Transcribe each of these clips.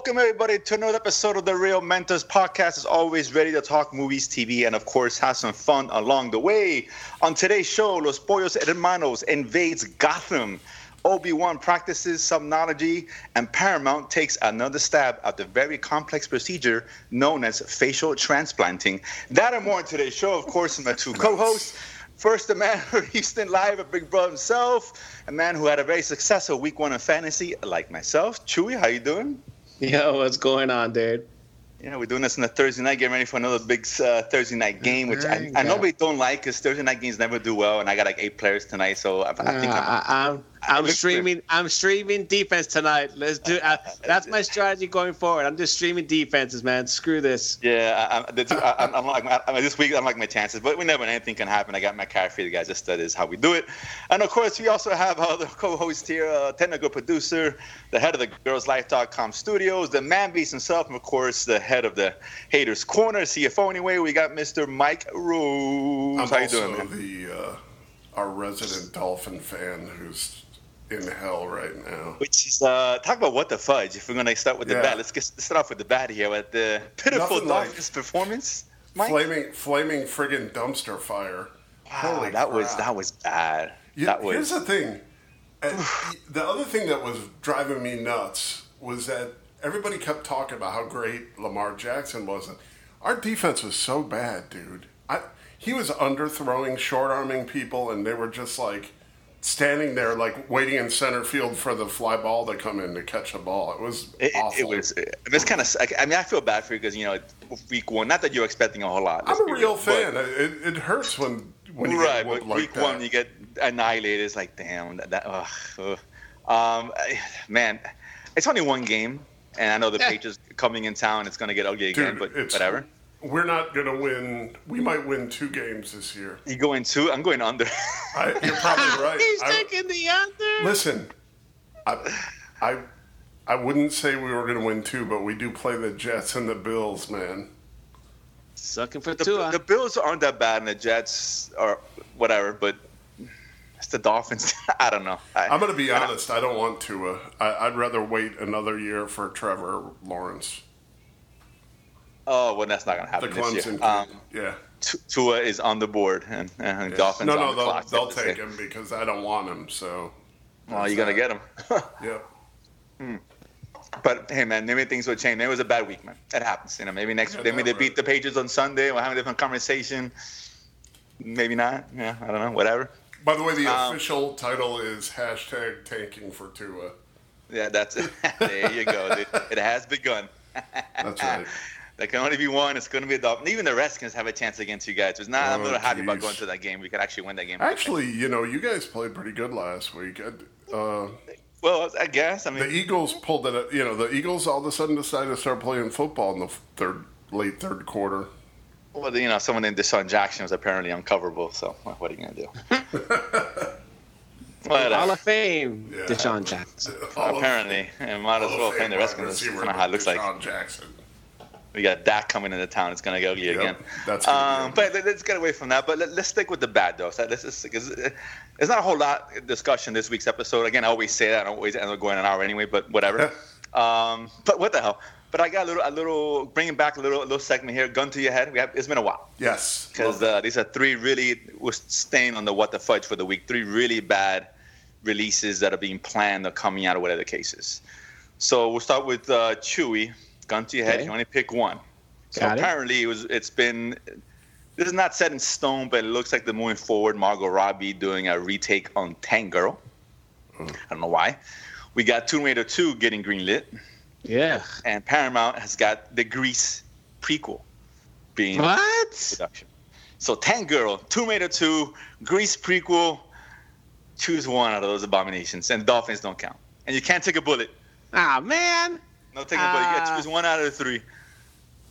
Welcome, everybody, to another episode of the Reel Mentors podcast. As always, ready to talk movies, TV, and of course, have some fun along the way. On today's show, Los Pollos Hermanos invades Gotham. Obi-Wan practices somnology, and Paramount takes another stab at the very complex procedure known as facial transplanting. That and more on today's show, of course, and my two co-hosts. First, the man who Houston Live, a big brother himself, a man who had a very successful week one in fantasy, like myself. Chewy, how you doing? Yo, what's going on, dude? Yeah, we're doing this on a Thursday night, getting ready for another big uh, Thursday night game, which I, I we don't like because Thursday night games never do well, and I got like eight players tonight, so I, I think uh, I'm, I'm, I'm streaming. I'm streaming defense tonight. Let's do. Uh, that's my strategy going forward. I'm just streaming defenses, man. Screw this. Yeah, I, I, I'm, I'm like I, this week. I'm like my chances, but we never anything can happen. I got my McCaffrey, the guys. Just that is how we do it. And of course, we also have our other co-host here, uh, technical producer, the head of the GirlsLife.com studios, the man beast himself, and of course, the head of the Haters Corner, CFO. Anyway, we got Mr. Mike Rose. I'm how you also doing, man? the uh, our resident Dolphin fan who's in hell right now. Which is uh, talk about what the fudge. If we're gonna start with the Yeah. bad, let's get let's start off with the bad here. With the pitiful Nothing like- performance, Mike. Flaming, flaming friggin' dumpster fire. Wow, Holy that was that was bad. Yeah, that was. Here's the thing. The other thing that was driving me nuts was that everybody kept talking about how great Lamar Jackson was. And Our defense was so bad, dude. I, he was underthrowing, short arming people, and they were just like standing there, like waiting in center field for the fly ball to come in to catch a ball. It was it, awful. it was it's kind of. I mean, I feel bad for you because you know week one. Not that you're expecting a whole lot. I'm a real but- fan. It, it hurts when when you right, get but whooped like week that. one you get annihilated. It's like damn that. that ugh, ugh. Um, man, it's only one game, and I know the Yeah. Patriots coming in town. It's gonna get ugly again, Dude, but whatever. We're not gonna win. We might win two games this year. You going two? I'm going under. I, you're probably right. He's I- taking the under. Listen, I, I, I wouldn't say we were going to win two, but we do play the Jets and the Bills, man. Sucking for the, Tua. the Bills aren't that bad, and the Jets are whatever. But it's the Dolphins. I don't know. I, I'm going to be honest. I don't want to. I, I'd rather wait another year for Trevor Lawrence, oh well, that's not gonna the happen this Clemson. year. Um, yeah. Tu- Tua is on the board, and, and Yeah. Dolphins no, on no, the they'll, clock. they'll take him because I don't want him. So, Oh, you're gonna get him. yeah. But hey, man, maybe things will change. Maybe it was a bad week, man. It happens. You know, maybe next Yeah, maybe they beat the Patriots on Sunday. We'll have a different conversation. Maybe not. Yeah, I don't know. Whatever. By the way, the Um, official title is hashtag tanking for Tua. Yeah, that's it. there you go. Dude. It has begun. That's right. There can only be one. It's going to be a Dolphin. Even the Redskins have a chance against you guys. It's not, I'm Oh, really happy about going to that game. We could actually win that game. Actually, you know, you guys played pretty good last week. Uh, Well, I guess. I mean, The Eagles pulled it. You know, the Eagles all of a sudden decided to start playing football in the third, late third quarter. well, you know, someone named DeSean Jackson was apparently uncoverable. So what are you going to do? Whatever. Hall of Fame, Yeah. DeSean Jackson. Hall Apparently, and might as well of play in the Fame Redskins. wide That's receiver, kind of how it looks like. DeSean Jackson. We got Dak coming into town. It's gonna get ugly Yep, again. that's um, but let- let's get away from that. But let, us stick with the bad though. So this is because there's not a whole lot of discussion this week's episode. Again, I always say that. I always end up going an hour anyway. But whatever. um, but what the hell? But I got a little, a little, bringing back a little, a little segment here. Gun to your head. We have. It's been a while Yes, because uh, these are three really. We're staying on the what the fudge for the week. Three really bad releases that are being planned or coming out of whatever the case is. So we'll start with uh, Chewy. Gun to your head. Okay. You only pick one. So Got apparently it was. It's been. This is not set in stone, but it looks like they're moving forward. Margot Robbie doing a retake on Tank Girl. Hmm. I don't know why. We got Tomb Raider 2 getting greenlit, Yeah. and Paramount has got the Grease prequel being What? production. So Tank Girl, Tomb Raider 2, Grease prequel. Choose one out of those abominations, and Dolphins don't count. And you can't take a bullet. Ah man. No taking a bullet. You got to Ah. choose one out of the three.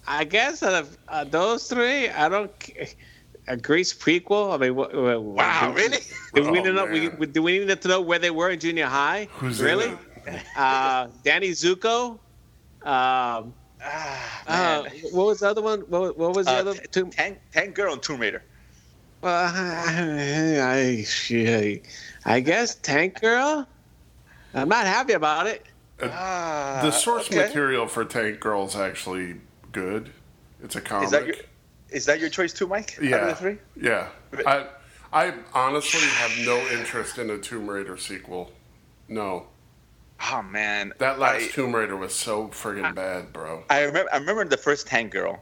I guess out of uh, those three, I don't. c- A Grease prequel. I mean, wh- wh- Wow, do- really? Do we Oh, need to know? We, do we need to know where they were in junior high? Who's really? Uh, Danny Zuko. Um, Ah, uh, what was the other one? What, what was the Uh, other T- two? Tank, Tank Girl and Tomb Raider. Well, I, I, I guess Tank Girl. I'm not happy about it. Ah, the source okay. material for Tank Girl is actually good. It's a comic. Is that your is that your choice too, Mike? Out of yeah, the three? yeah. I I honestly have no interest in a Tomb Raider sequel. No, Oh man, that last I, Tomb Raider was so friggin' bad, bro. I remember I remember the first Tank Girl,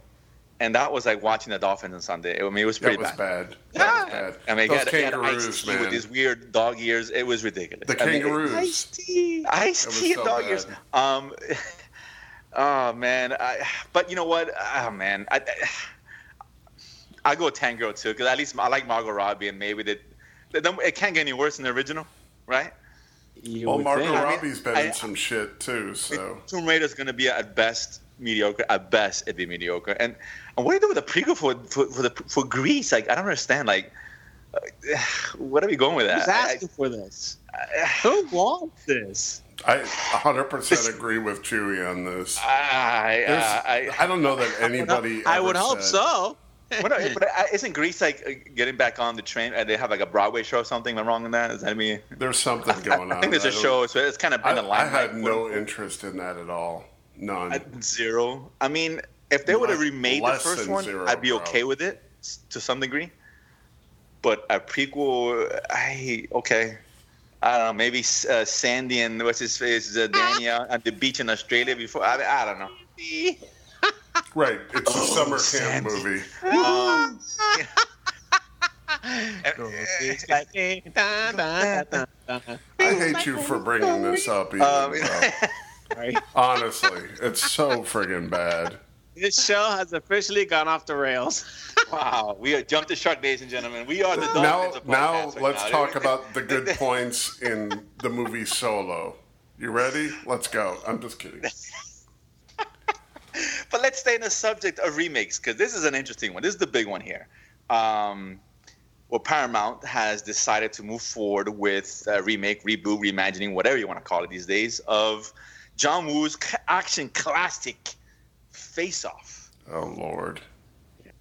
and that was like watching the Dolphins on Sunday. I mean, it was pretty That was bad. bad. That was bad. I mean, Those he had, he had kangaroos, man. with his weird dog ears. It was ridiculous. the I mean, kangaroos. Ice-T, Ice-T so dog bad. ears. Um, oh man, I, but you know what? Oh man, I, I go Tank Girl too because at least I like Margot Robbie and maybe that. It can't get any worse than the original, right? You well, Margot think. Robbie's been I- in some shit too, so. Tomb Raider's gonna be at best mediocre. At best, it'd be mediocre. And and what do you do with the prequel for for for, the, for Grease? Like I don't understand. Like, uh, what are we going with that? Who's asking for this? Who wants this? I 100% agree with Chewy on this. I, There's- uh, I, I don't know that anybody. I ever would hope said- so. what are- but isn't Grease like uh, getting back on the train? Uh, they have like a Broadway show or something. Am I wrong in that? Is that me? There's something going on. I think there's a show, so it's kind of I, been a I limelight. had no interest in that at all. None. At zero. I mean, if they would have remade the first than one, zero, I'd be bro. okay with it to some degree. But a prequel, I okay. I don't know. Maybe uh, Sandy and what's his face, uh, Danny uh, at the beach in Australia before. I, I don't know. right. It's a summer camp Sandy. movie. Um, It's like, eh. I hate you for bringing this up, even, um, Honestly, it's so friggin' bad. This show has officially gone off the rails. wow, we are jumped the shark, ladies and gentlemen. We are the Now, dolphins of now right let's now. talk about the good points in the movie Solo. You ready? Let's go. I'm just kidding. But let's stay in the subject of remakes because this is an interesting one. This is the big one here. Um, well, Paramount has decided to move forward with a remake, reboot, reimagining, whatever you want to call it these days, of John Woo's action classic, Face Off. Oh Lord.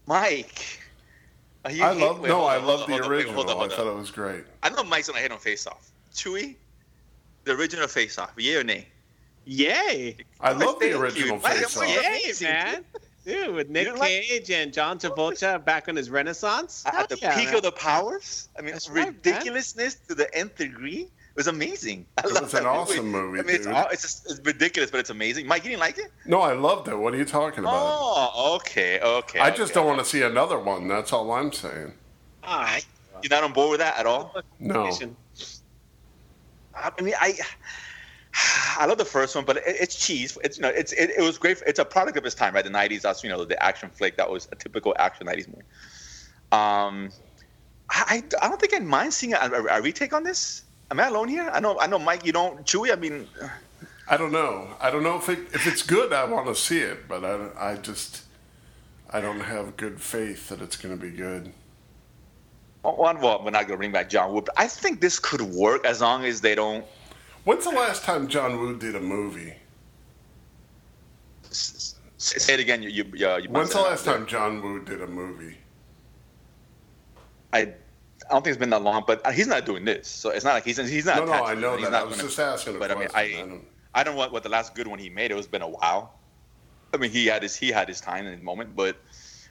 Mike, are you I love wait, no, hold I love hold the on, hold wait, original. hold on, hold I thought it was great. I know Mike's gonna hate on Face Off. Chewy, the original Face Off, Yay or nay? Yay! I love Thank the original Face Off. Yay, Yay, man! Dude, with Nick didn't like- Cage and John Travolta back on his renaissance. Ah, At the yeah, peak man. of the powers, I mean, That's right, ridiculousness to the nth degree. It was amazing. I It was an awesome movie, I mean, it's, it's, just, it's ridiculous, but it's amazing. Mike, you didn't like it? No, I loved it. What are you talking about? Oh, okay, okay. I just okay. don't want to see another one. That's all I'm saying. Ah, You're not on board with that at all? No. I mean, I I love the first one, but it, it's cheese. It's you know, it's it, it was great. It's a product of its time, right? The '90s. That's you know the action flick that was a typical action '90s movie. Um, I, I don't think I'd mind seeing a, a, a retake on this. Am I alone here? I know I know Mike. You don't Chewy. I mean, I don't know. I don't know if it, if it's good. I want to see it, but I, I just I don't have good faith that it's going to be good. one well, we're not gonna bring back John Woo, but I think this could work as long as they don't. When's the last time John Woo did a movie? s- Say it again. You, you, you, you When's the last time John Woo did a movie? I, I don't think it's been that long, but he's not doing this, so it's not like he's he's not. No, no, I know it. He's that. not I was gonna- just asking a But I mean. I, I don't- I don't know what, what the last good one he made. It was been a while. I mean, he had his he had his time and his moment, but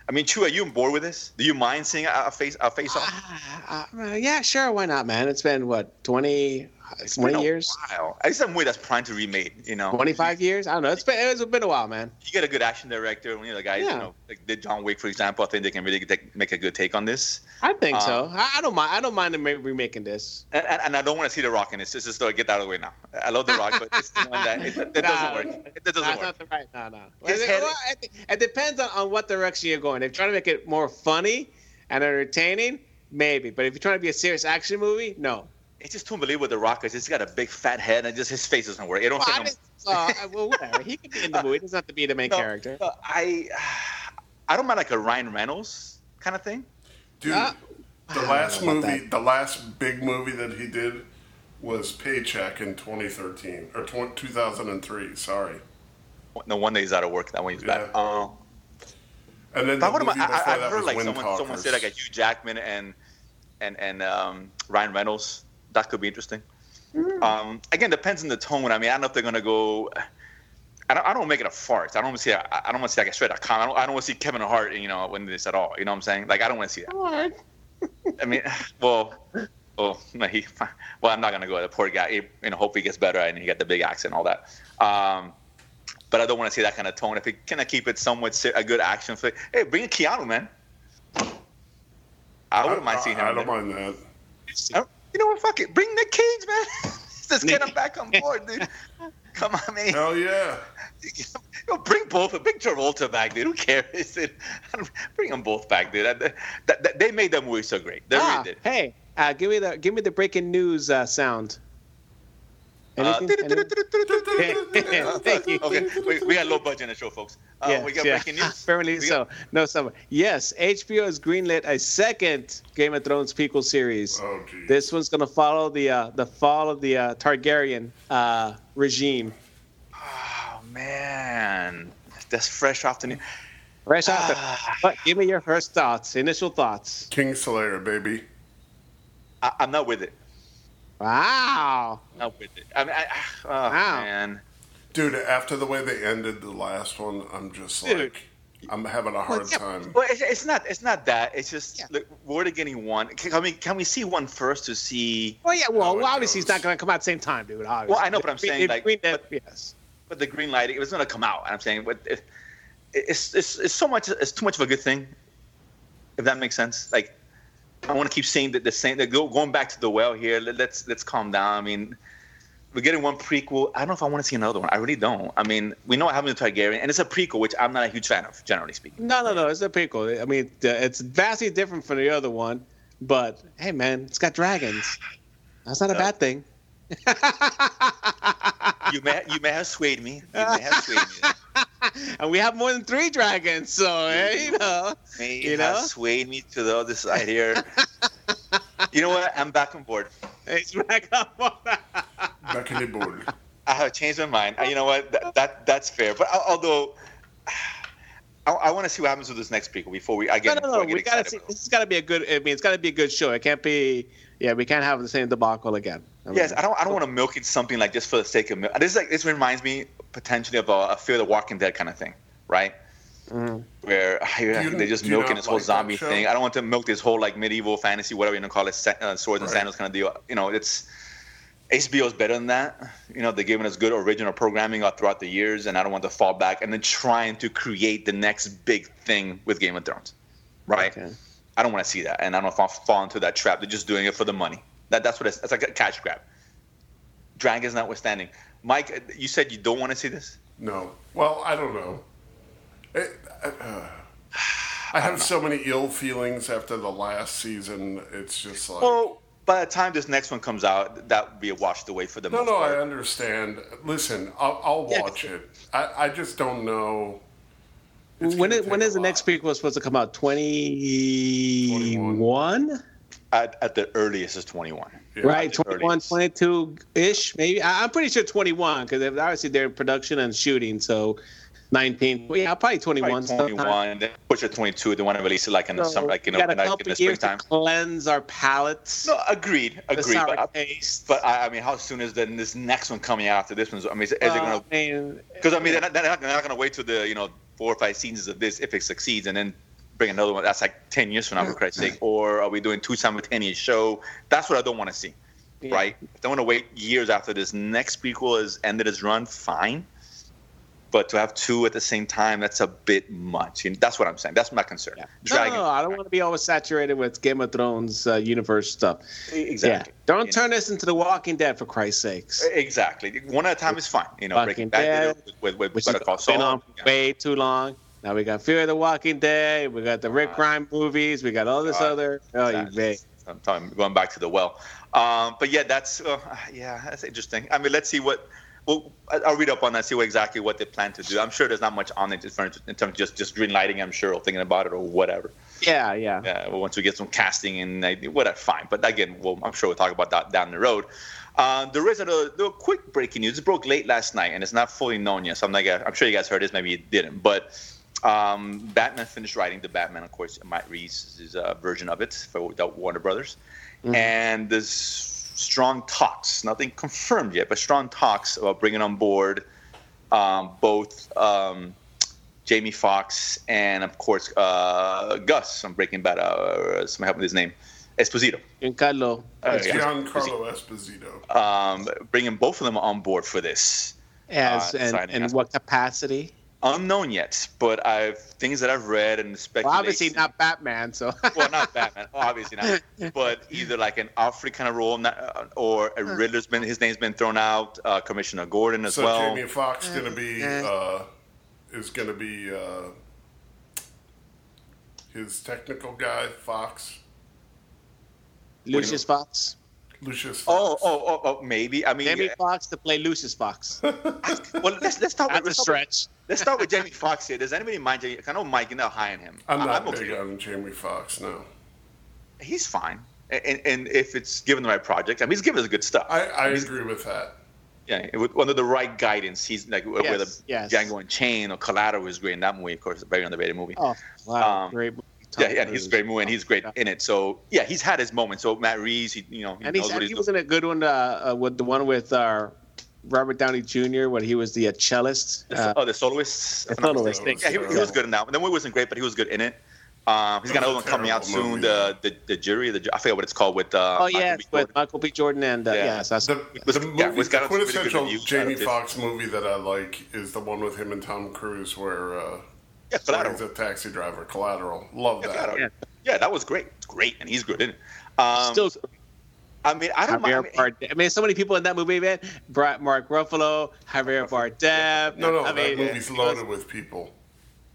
I mean, Chu, are you on board with this? Do you mind seeing a, a face a face off? Ah, uh, yeah, sure. Why not, man? It's been what 20, It's 20 been a years, While. It's a movie that's primed to be remade. You know, twenty five years. I don't know. It's been it's been a while, man. You get a good action director. You know, the guys, you know, like did John Wick, for example. I think they can really take, make a good take on this. I think Um, so. I, I don't mind. I don't mind them remaking this. And, and, and I don't want to see The Rock in this. Just just to get out of the way now. I love The Rock, but it's the one that it, Nah, doesn't work. It, that doesn't Nah, work. Not the right. No, no. Well, it, it depends on, on what direction you're going. If you're trying to make it more funny and entertaining, maybe. But if you're trying to be a serious action movie, no. It's just too unbelievable. With the Rock is just got a big fat head, and just his face doesn't work. It don't Well, fit I him. uh, well, whatever. He could be in the movie. He doesn't have to be the main No, character. no, I I don't mind like a Ryan Reynolds kind of thing. Dude, Uh, the last don't know about movie, that. the last big movie that he did was Paycheck in 2013 or 20, 2003. Sorry, No one day he's out of work. That one he's back. Yeah. Uh, and then the movie about? I, I've that heard was like someone someone say like a Hugh Jackman and and and um, Ryan Reynolds. That could be interesting. Mm. Um, again, depends on the tone. I mean, I don't know if they're gonna go. I don't, I don't make it a fart. I don't want to see. I I don't want to see like a straight out comment. I don't, I don't want to see Kevin Hart, you know, win this at all. You know what I'm saying? Like I don't want to see that. I mean, well, well, no, he, well, I'm not gonna go. The poor guy. He, you know, hope he gets better and he got the big accent and all that. Um, but I don't want to see that kind of tone. If he can I keep it somewhat a good action flick, hey, bring in Keanu, man. I wouldn't mind seeing him. I don't mind that. You know what? Fuck it. Bring Nick Cage, man. Let's get him back on board, dude. Come on, man. Hell yeah. Yo, bring both. Bring Travolta back, dude. Who cares? Dude? Bring them both back, dude. That, that, that, they made that movie so great. They ah, really did. Hey, uh, give me the give me the breaking news uh, sound. Uh, Anything? Anything? Thank you. okay, we, we got low budget in the show, folks. Uh, Yes, we got yeah. breaking news. Apparently We so. got- No summer. Yes, HBO has greenlit a second Game of Thrones prequel series. Oh, geez. This one's gonna follow the uh, the fall of the uh, Targaryen uh, regime. Oh man, that's fresh off the new. Fresh out there. Ah. But give me your first thoughts, initial thoughts. King Slayer, baby. I, I'm not with it. Wow. Not with it. I mean, I, ah, oh Wow. man. Dude, after the way they ended the last one, I'm just like, I'm having a hard Well, yeah, time. Well, it's, it's not. It's not that. It's just Yeah. look, we're already getting one. Can, I mean, can we see one first to see? Well, yeah. Well, well, obviously, it's not going to come out at the same time, dude. Obviously. Well, I know, but I'm Green- saying, like, Green but- yes. But the green light, it was going to come out. And I'm saying, but it, it's, it's it's so much. It's too much of a good thing. If that makes sense. Like, I want to keep saying that the same. That go, going back to the well here. Let, let's let's calm down. I mean, we're getting one prequel. I don't know if I want to see another one. I really don't. I mean, we know what happened to Targaryen, and it's a prequel, which I'm not a huge fan of, generally speaking. No, no, no. It's a prequel. I mean, it's vastly different from the other one, but hey, man, it's got dragons. That's not a bad thing. You may you may have swayed me. You may have swayed me. and we have more than three dragons, so eh, you know. May You have know? swayed me to the other side here. you know what? I'm back on board. It's back up. Back in the board. I have changed my mind. You know what? That, that that's fair. But although I, I want to see what happens with this next prequel before we I no, get, no, before no. I get We gotta see. This has got to be a good. I mean, it's got to be a good show. It can't be. Yeah, we can't have the same debacle again. I Yes, I don't. I don't want to milk it something like just for the sake of milk. This is like this reminds me potentially of a, a Fear the Walking Dead kind of thing, right? Mhm. Where you- they're just milking this whole like zombie thing. I don't want to milk this whole like medieval fantasy, whatever you want to call it, sa- uh, swords and sandals kind of deal. You know, it's HBO's better than that. You know, they're giving us good original programming throughout the years, and I don't want to fall back and then trying to create the next big thing with Game of Thrones, right? Okay. I don't want to see that, and I don't know if I'll fall into that trap. They're just doing it for the money. That that's what it's. It's like a cash grab. Dragons notwithstanding, Mike, you said you don't want to see this. No. Well, I don't know. It, uh, I have so many ill feelings after the last season. It's just like. Well, by the time this next one comes out, that would be washed away for the no, most no, part. I understand. Listen, I'll, I'll Yeah. watch it. I, I just don't know. It's When gonna is, when take is a the next lot. prequel supposed to come out? Twenty one. At, at the earliest is 21. Yeah. Right, 21, 22 ish, maybe. I- I'm pretty sure 21 because obviously they're in production and shooting. So 19, well, yeah, probably 21. Probably 21, then push it 22. They want to release it like in the So summer, like you know, got like in the years to springtime. cleanse our palates. No, agreed, the agreed. sour But, I- taste. but I, I mean, how soon is then this next one coming out after this one? I mean, is, is it uh, going to I mean, Because I mean, they're not, they're not, they're not going to wait till the you know four or five seasons of this if it succeeds, and then bring another one. That's like ten years from now, for Christ's sake. Or are we doing two simultaneous show? That's what I don't want to see. Yeah. Right? If they want to wait years after this next prequel has ended its run. Fine. But to have two at the same time, that's a bit much. And that's what I'm saying. That's my concern. yeah. No, Dragon. no, no, I don't want to be always saturated with Game of Thrones uh, universe stuff. Exactly. Yeah. Don't You turn this into The Walking Dead, for Christ's sakes. Exactly. One at a time is fine. You know, Walking Breaking did it with, with, with Which Better Call Saul. on for way too long. Now we got Fear the Walking Dead. We got the Rick. Grimes movies. We got all this other. Oh, you bet. I'm talking, going back to the well. Um, but yeah, that's uh, yeah, that's interesting. I mean, let's see what. Well, I'll read up on that, see what exactly what they plan to do. I'm sure there's not much on it in terms of just just green lighting. I'm sure or thinking about it or whatever. Yeah, yeah. Yeah, well, once we get some casting and whatever, fine. But again, well, I'm sure we'll talk about that down the road. Uh, there is a, a quick breaking news. It broke late last night, and it's not fully known yet. So I'm like, I'm sure you guys heard this. Maybe you didn't, but um, Batman finished writing the Batman, of course, Matt Reeves' uh, version of it for the Warner Brothers, Mhm. and there's strong talks, nothing confirmed yet, but strong talks about bringing on board um, both um, Jamie Foxx and, of course, uh, Gus from Breaking Bad. Uh, somebody help me with his name. Esposito. Giancarlo. Uh. Giancarlo Esposito. Um, bringing both of them on board for this. As uh, and, signing in what capacity? Unknown yet, but I've things that I've read and speculation. Well, obviously not Batman. So well, not Batman, obviously not, but either like an Alfred kind of role, not, uh, or a Riddler's been his name's been thrown out. Uh, Commissioner Gordon as So well. Jamie Foxx gonna be Uh, uh, is gonna be uh, his technical guy Fox Lucius Fox. Lucius. Oh, Fox. oh, oh, oh, maybe. I mean, Jamie Foxx to play Lucius Fox. well, let's let's start with That's a let's start with, stretch. Let's start with Jamie Foxx here. Does anybody mind Jamie? I know Mike, you're not high on him. I'm I- not okay. big on Jamie Foxx. No, He's fine, and, and if it's given the right project, I mean, he's given us good stuff. I, I agree with that. Yeah, with, under the right guidance, he's like whether the yes. Django Unchained or Collateral was great in that movie. Of course, a very underrated movie. Oh, wow. Um, great movie. yeah, Tom yeah, he's Cruise. a great movie and he's great in it. So yeah, he's had his moment. So Matt Reeves, he, you know, he And knows he's, what and he's he was doing. in a good one uh, uh, with the one with uh, Robert Downey Jr. when he was the uh, cellist. Uh, oh, the soloist. the if I'm not soloist, mistaken. thank Yeah, he, he was good in that. one. The movie wasn't great, but he was good in it. Um, he's got another one coming out terrible soon. The, the the jury, the I forget what it's called with. Uh, oh Michael yes, B. with Jordan. Michael B. Jordan and uh, Yeah. yes, that's The, was- the, yeah, movie, it's got the some really quintessential reviews out Jamie of. Foxx movie that I like is the one with him and Tom Cruise where uh, Yeah, Collateral. he's a taxi driver. Collateral. Love Yeah, that. Collateral. Yeah. Yeah, that was great. It's great, and he's good in it. Um, still. I mean, I don't Javier mind. Bardem. I mean, so many people in that movie, man. Bra- Mark Ruffalo, Javier Bardem. No, no, I that mean, movie's loaded was- with people.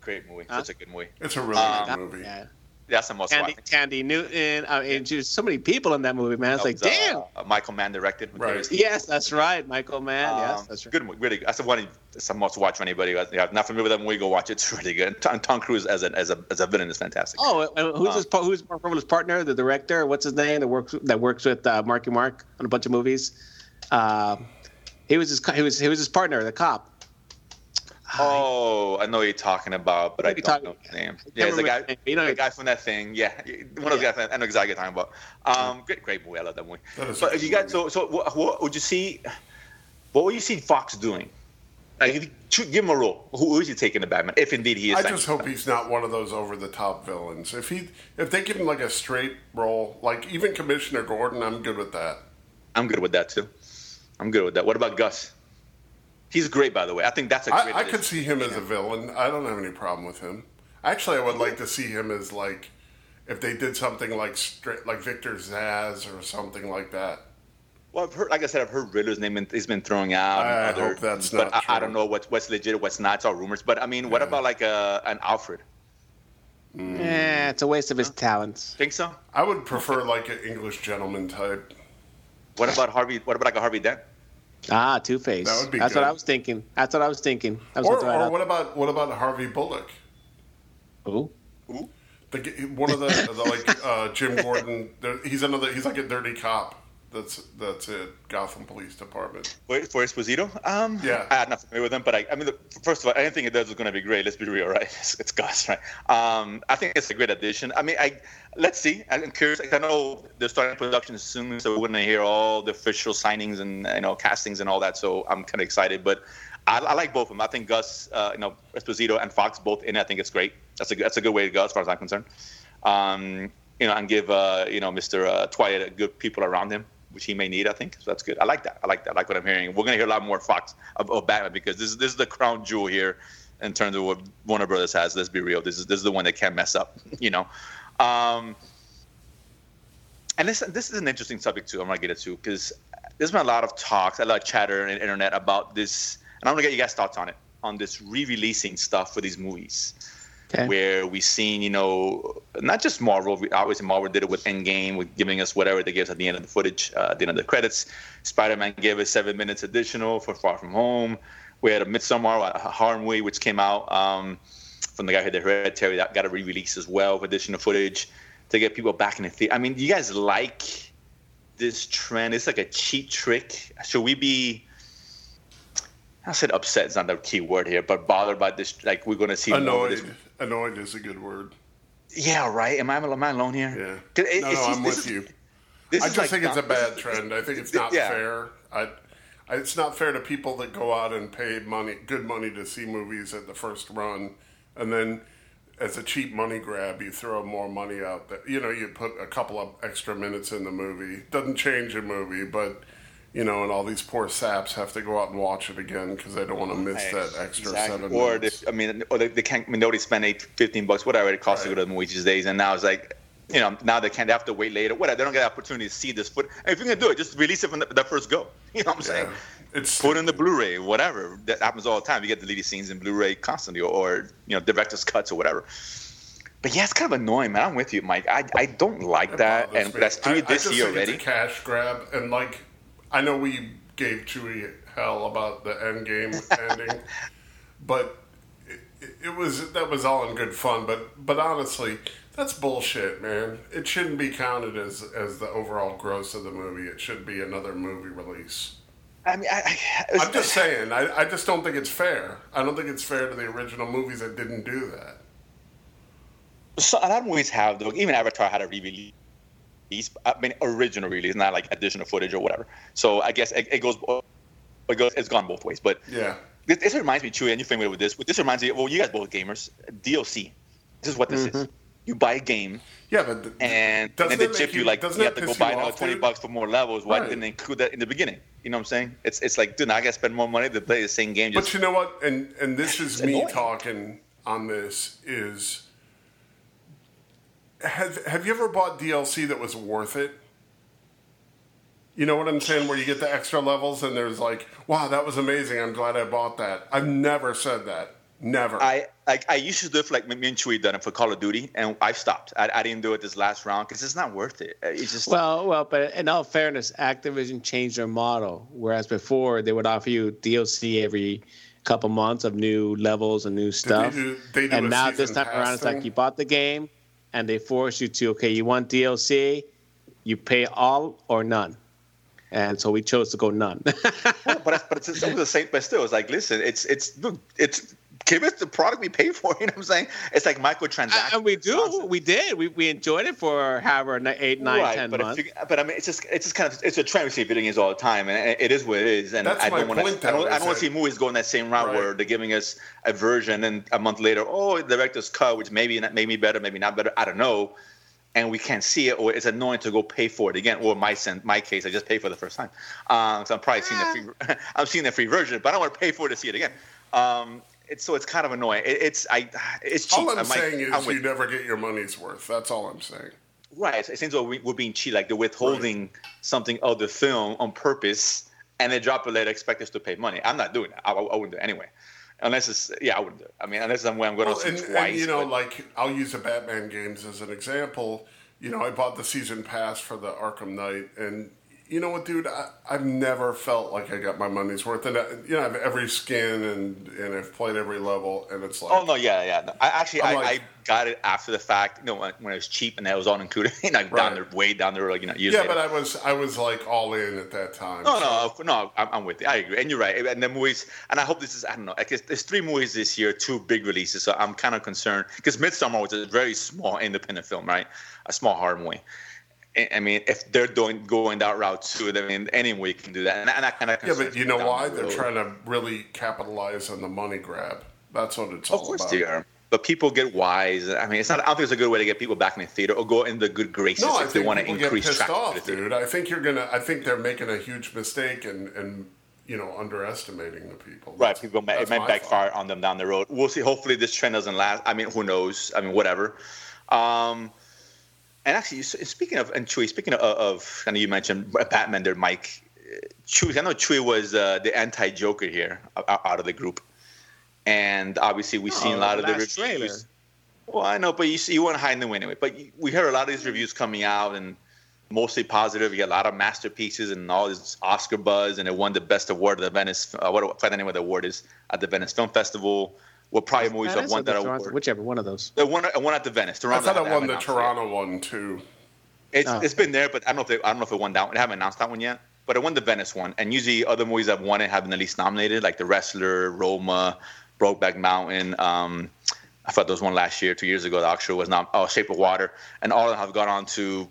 Great movie. Huh? Such a good movie. It's a really Um, good movie. Yeah. That's the most. Candy, watch. Thandie Newton. I mean, just so many people in that movie, man. It's like, was, damn. uh, uh, Michael Mann directed. with Right. Yes, that's right, Michael Mann. yes, Um, that's right. Good movie, really. Good. That's the one. It's a must watch for anybody. who's yeah, not familiar with that movie. Go watch it. It's really good. And Tom, Tom Cruise as a as a as a villain is fantastic. Oh, and who's Um, his who's Mark Ruffalo's partner? The director? What's his name? That works that works with uh, Marky Mark on a bunch of movies. Uh, he was his he was he was his partner, the cop. Oh, I know what you're talking about, but I don't talk- know his name. can't Yeah, it's the guy, name, you know- the guy from that thing. Yeah, one of those Yeah. guys. I know exactly what you're talking about. Um, great, great movie. I love that movie. That is a But good you got so so. What, what would you see? What would you see Fox doing? Like, if you give him a role. Who, who is he taking the Batman? If indeed he is. I just hope he's not one of those over the top villains. If he, if they give him like a straight role, like even Commissioner Gordon, I'm good with that. I'm good with that too. I'm good with that. What about Gus? He's great, by the way. I think that's a great. I, I could see him as a villain. I don't have any problem with him. Actually, I would like to see him as like if they did something like straight, like Victor Zsasz or something like that. Well, I've heard, like I said, I've heard Riddler's name he's been thrown out. I and hope that's but not I, I don't know what's what's legit, what's not. It's all rumors. But I mean, what Yeah. about like a, an Alfred? Eh, it's a waste of his talents. Think so? I would prefer like an English gentleman type. What about Harvey? What about like a Harvey Dent? Ah, Two Face. That would be That's good. what I was thinking. That's what I was thinking. I was Or, gonna throw it or what about what about Harvey Bullock? Who? The, g- one of the, the like uh, Jim Gordon. He's another. He's like a dirty cop. That's that's it. Gotham Police Department. For, for Esposito? Um, Yeah. I'm not familiar with him, but I, I mean, look, first of all, anything it does is going to be great. Let's be real, right? It's, it's Gus, right? Um, I think it's a great addition. I mean, I let's see. I'm curious. I know they're starting production soon, so we're going to hear all the official signings and you know castings and all that. So I'm kind of excited, but. I, I like both of them. I think Gus, uh, you know, Esposito and Fox both in. it. I think it's great. That's a good- that's a good way to go as far as I'm concerned. Um, you know, and give uh, you know Mr. Uh, Twilight good people around him, which he may need. I think so. That's good. I like that. I like that. I like what I'm hearing. We're gonna hear a lot more Fox of, of Batman because this is this is the crown jewel here in terms of what Warner Brothers has. Let's be real. This is this is the one that can't mess up. You know. Um, and this this is an interesting subject too. I'm gonna get into because there's been a lot of talks, a lot of chatter on the internet about this, and I'm gonna get you guys' thoughts on it on this re-releasing stuff for these movies Okay. where we've seen, you know, not just Marvel. we- Obviously, Marvel did it with Endgame, with giving us whatever they gave us at the end of the footage, uh, at the end of the credits. Spider-Man gave us seven minutes additional for Far From Home. We had a Midsommar, a horror movie, which came out um, from the guy who did Hereditary, that got a re-release as well with additional footage to get people back in the theater. I mean, do you guys like this trend? It's like a cheap trick. Should we be? I said upset is not the key word here, but bothered by this. Like we're going to see more of this Annoyed. Is a good word. yeah, right. Am I am I alone here? Yeah. it- no, no, I'm with is- you. I just like think it's a bad trend. I think it's not Yeah. fair. I, I, it's not fair to people that go out and pay money, good money, to see movies at the first run, and then as a cheap money grab, you throw more money out there. You know, you put a couple of extra minutes in the movie. Doesn't change a movie, but you know, and all these poor saps have to go out and watch it again because they don't want to miss that extra Exactly. seven Or minutes. they, I mean, or they, they can't. I mean, nobody spend eight, 15 bucks, whatever it costs to go to the movies these days, and now it's like, you know, now they can't. They have to wait later. Whatever. They don't get the opportunity to see this foot. And if you're gonna do it, just release it from the, the first go. You know what I'm saying? Yeah. It's Put in the Blu-ray, whatever. That happens all the time. You get deleted scenes in Blu-ray constantly, or, or you know, director's cuts or whatever. But yeah, it's kind of annoying, man. I'm with you, Mike. I, I don't like It that, and me. that's three I- I this just year already. It's a cash grab, and like I know we gave Chewy hell about the end game ending, but it, it- was that was all in good fun. But but honestly, that's bullshit, man. It shouldn't be counted as as the overall gross of the movie. It should be another movie release. I mean, I, I, I'm just saying. I, I just don't think it's fair. I don't think it's fair to the original movies that didn't do that. So, a lot of movies have though. Even Avatar had a re-release. I mean, original release, not like additional footage or whatever. So I guess it, it goes. It goes. It's gone both ways. But Yeah. this, this reminds me, Chewy, and you're familiar with this. This reminds me. Well, you guys both gamers. DLC. This is what this is. Mm-hmm. You buy a game, Yeah, but th- and, and then it they chip you like you have to go buy another twenty dude? bucks for more levels. Why Right. didn't they include that in the beginning? You know what I'm saying? It's it's like, dude, now I got to spend more money to play the same game. Just But you know what? And and this is me annoying. talking on this is have have you ever bought DLC that was worth it? You know what I'm saying? Where you get the extra levels and there's like, wow, that was amazing. I'm glad I bought that. I've never said that. Never. I, I I used to do it for like me and Chewy done it for Call of Duty, and I stopped. I, I didn't do it this last round because it's not worth it. It's just Well, well, but in all fairness, Activision changed their model. Whereas before, they would offer you DLC every couple months of new levels and new stuff. do- they do and a now this time around, pass it's like you bought the game, and they force you to okay, you want DLC, you pay all or none. And so we chose to go none. but it's, but it's, it's the same. But still, it's like, listen, it's it's it's give us the product we pay for. You know what I'm saying? It's like microtransactions. and we do, nonsense. we did, we, we enjoyed it for however ni- eight, nine, right, ten but months. If you, but I mean, it's just it's just kind of it's a trend we see video games all the time, and it is what it is. And That's I don't want point, to I don't, though, I don't want to see movies going that same route Right. where they're giving us a version, and a month later, oh, the director's cut, which maybe not maybe better, maybe not better. I don't know. And we can't see it, or it's annoying to go pay for it again. Or my sen- my case, I just pay for the first time, um, so I'm probably seeing the free. I'm seeing the free version, but I don't want to pay for it to see it again. Um, it's so it's kind of annoying. It, it's I it's cheap. all I'm I might- saying is I'm you never get your money's worth. That's all I'm saying. Right. It seems like we- we're being cheated, like they're withholding something of the film on purpose, and they drop it later, expect us to pay money. I'm not doing that. I, I wouldn't do it anyway. Unless it's, yeah, I wouldn't do it. I mean, unless I'm where I'm going Well, to and, see and, twice. you know, but- like I'll use the Batman games as an example. You know, I bought the season pass for the Arkham Knight, and you know what, dude? I, I've never felt like I got my money's worth. And uh, you know, I have every skin and and I've played every level, and it's like, Oh no, yeah, yeah. No. I actually, I'm like- I got it after the fact. You know, when, when it was cheap and that was all included. You know, down Right. the way down the road, you know, years yeah, later. but I was I was like all in at that time. No, so- no, no. I'm, I'm with you. I agree, and you're right. And the movies, and I hope this is. I don't know. I guess there's three movies this year, two big releases. So I'm kind of concerned because Midsommar was a very small independent film, right? A small horror movie. I- I mean, if they're doing going that route too, I mean, any movie can do that. And, and that kind of Yeah, but you know why? They're trying to really capitalize on the money grab. That's what it's Of all course about. they are. But people get wise. I mean, it's not. I don't think it's a good way to get people back in the theater or go in the good graces No, if they want to get increase pissed traffic. off, dude. I think you're gonna. I think they're making a huge mistake and and you know underestimating the people. Right, people may, it that's might backfire thought. on them down the road. We'll see. Hopefully, this trend doesn't last. I mean, who knows? I mean, whatever. Um, and actually, speaking of and Chewy, speaking of, kind of I know you mentioned Batman there, Mike. Chewy, I know Chewy was uh, the anti-Joker here out of the group, and obviously we've seen a Oh, lot of the reviews. trailer. Well, I know, but you see, you want to hide in the way anyway. But you- we heard a lot of these reviews coming out and mostly positive. You got a lot of masterpieces and all this Oscar buzz, and it won the best award at the Venice. Uh, what I forget the name of the award is at the Venice Film Festival. Well, probably movies have Venice won or the that Toronto- award. Whichever one of those. The one, it won at the Venice. I thought it won the announced it. Toronto one too. It's, Oh. it's been there, but I don't know if they, I don't know if it won that one. They haven't announced that one yet. But it won the Venice one, and usually other movies that won it have been at least nominated, like The Wrestler, Roma, Brokeback Mountain. Um, I thought there was one last year, two years ago. The actual was not. Oh, Shape of Water, and all of them have gone on to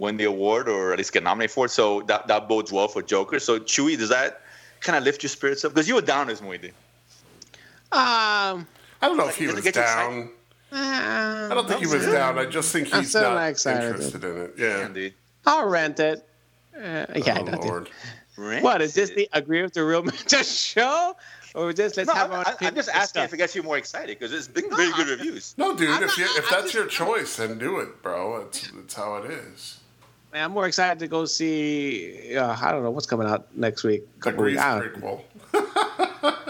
win the award or at least get nominated for it. So that, that bodes well for Joker. So Chewy, does that kind of lift your spirits up? Because you were down this movie. Um, I don't know if he was get you down. I don't think he was down. I just think he's still not excited. interested in it. Yeah. Damn, dude. I'll rent it. Uh, yeah, Oh, nothing. Lord. What is this? The agree with the real mentor show, or just let's No, have I, our I, I'm just asking stuff? if it gets you more excited because it's been very good reviews. No, dude. I'm if you, if I'm that's just- your choice, then do it, bro. It's it's how it is. Man, I'm more excited to go see. Uh, I don't know what's coming out next week. The Couple Grease I don't- prequel.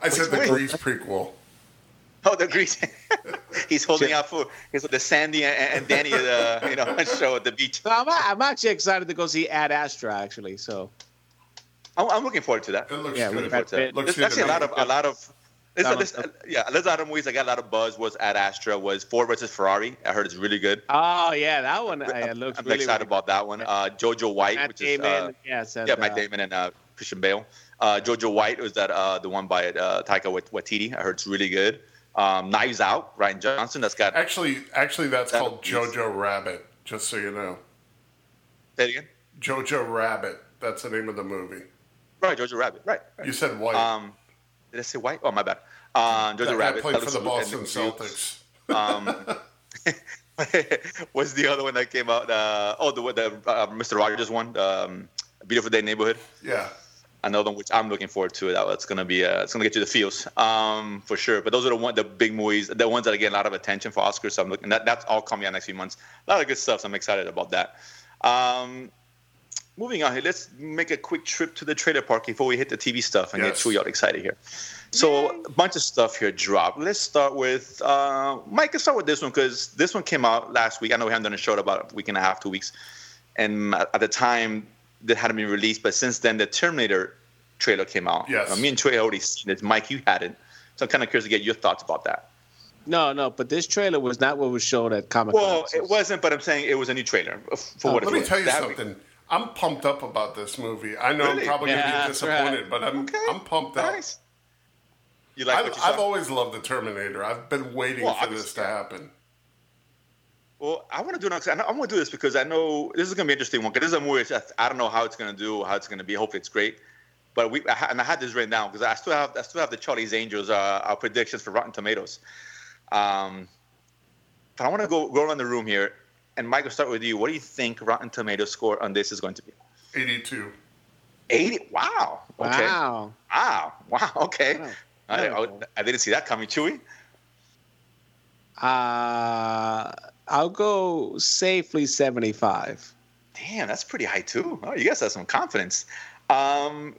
What? I said the Which? Grease prequel. Oh, the Grease. he's holding out for he's the Sandy and, and Danny uh, you know show at the beach. I'm, I'm actually excited to go see Ad Astra. Actually, so I'm, I'm looking forward to that. It looks Yeah, good. with Brad Pitt. Looks There's actually a lot of a lot of. There's a, there's, one's- yeah, there's a lot of movies that got a lot of buzz. Was Ad Astra was Ford versus Ferrari. I heard it's really good. oh yeah, that one uh, I'm, looks I'm really. excited about that one. Uh, Jojo White, Matt which is Damon, uh, yes, and, yeah, Matt uh, Damon and uh, Christian Bale. Uh, Jojo White was that uh, the one by uh, Taika Waititi. I heard it's really good. Um, Knives Out, Rian Johnson. That's got. Actually, actually, that's That- called Jojo Rabbit. Just so you know, Say it again. Jojo Rabbit. That's the name of the movie. Right, Jojo Rabbit. Right. right. You said white. Um, did I say White? Oh, my bad. Um, Jojo that Rabbit. played that for the Boston Celtics. Um, what's the other one that came out? Uh, oh, the the uh, Mr. Rogers one, um, Beautiful Day Neighborhood. Yeah. Another one which I'm looking forward to. That it's gonna be uh, it's gonna get you the feels um, for sure. But those are the one the big movies, the ones that get a lot of attention for Oscars. So I'm looking that that's all coming out next few months. A lot of good stuff. So I'm excited about that. Um, moving on here, let's make a quick trip to the trailer park before we hit the TV stuff and Yes. get Chewy all excited here. So a bunch of stuff here dropped. Let's start with uh, Mike. Let's start with this one because this one came out last week. I know we haven't done a show about a week and a half, two weeks, and at at the time that hadn't been released. But since then, the Terminator trailer came out. Yes. Uh, me and Trey already seen it. Mike, you hadn't. So I'm kind of curious to get your thoughts about that. No, no, but this trailer was not what was shown at Comic Con. Well, it wasn't, but I'm saying it was a new trailer uh, for Oh, what it's Let me worth. tell you That- something. I'm pumped up about this movie. I know Really? I'm probably Yeah, gonna be that's right. disappointed, but I'm Okay. I'm pumped up. Nice. You like I've, what you I've always loved the Terminator. I've been waiting Well, for this to happen. Well, I want to do it. 'cause I, know, I want to do this because I know this is going to be an interesting one. Because this is a movie that I don't know how it's going to do, how it's going to be. Hopefully, it's great. But we I, and I had this written down because I still have I still have the Charlie's Angels uh, our predictions for Rotten Tomatoes. Um, but I want to go go around the room here, and Mike, will start with you. What do you think Rotten Tomatoes score on this is going to be? 82. Eighty. Wow. Okay. Wow. Wow. Wow. Okay. Wow. I, I, I didn't see that coming, Chewy. Uh, I'll go safely 75. Damn, that's pretty high too. Oh, you guys have some confidence. Um,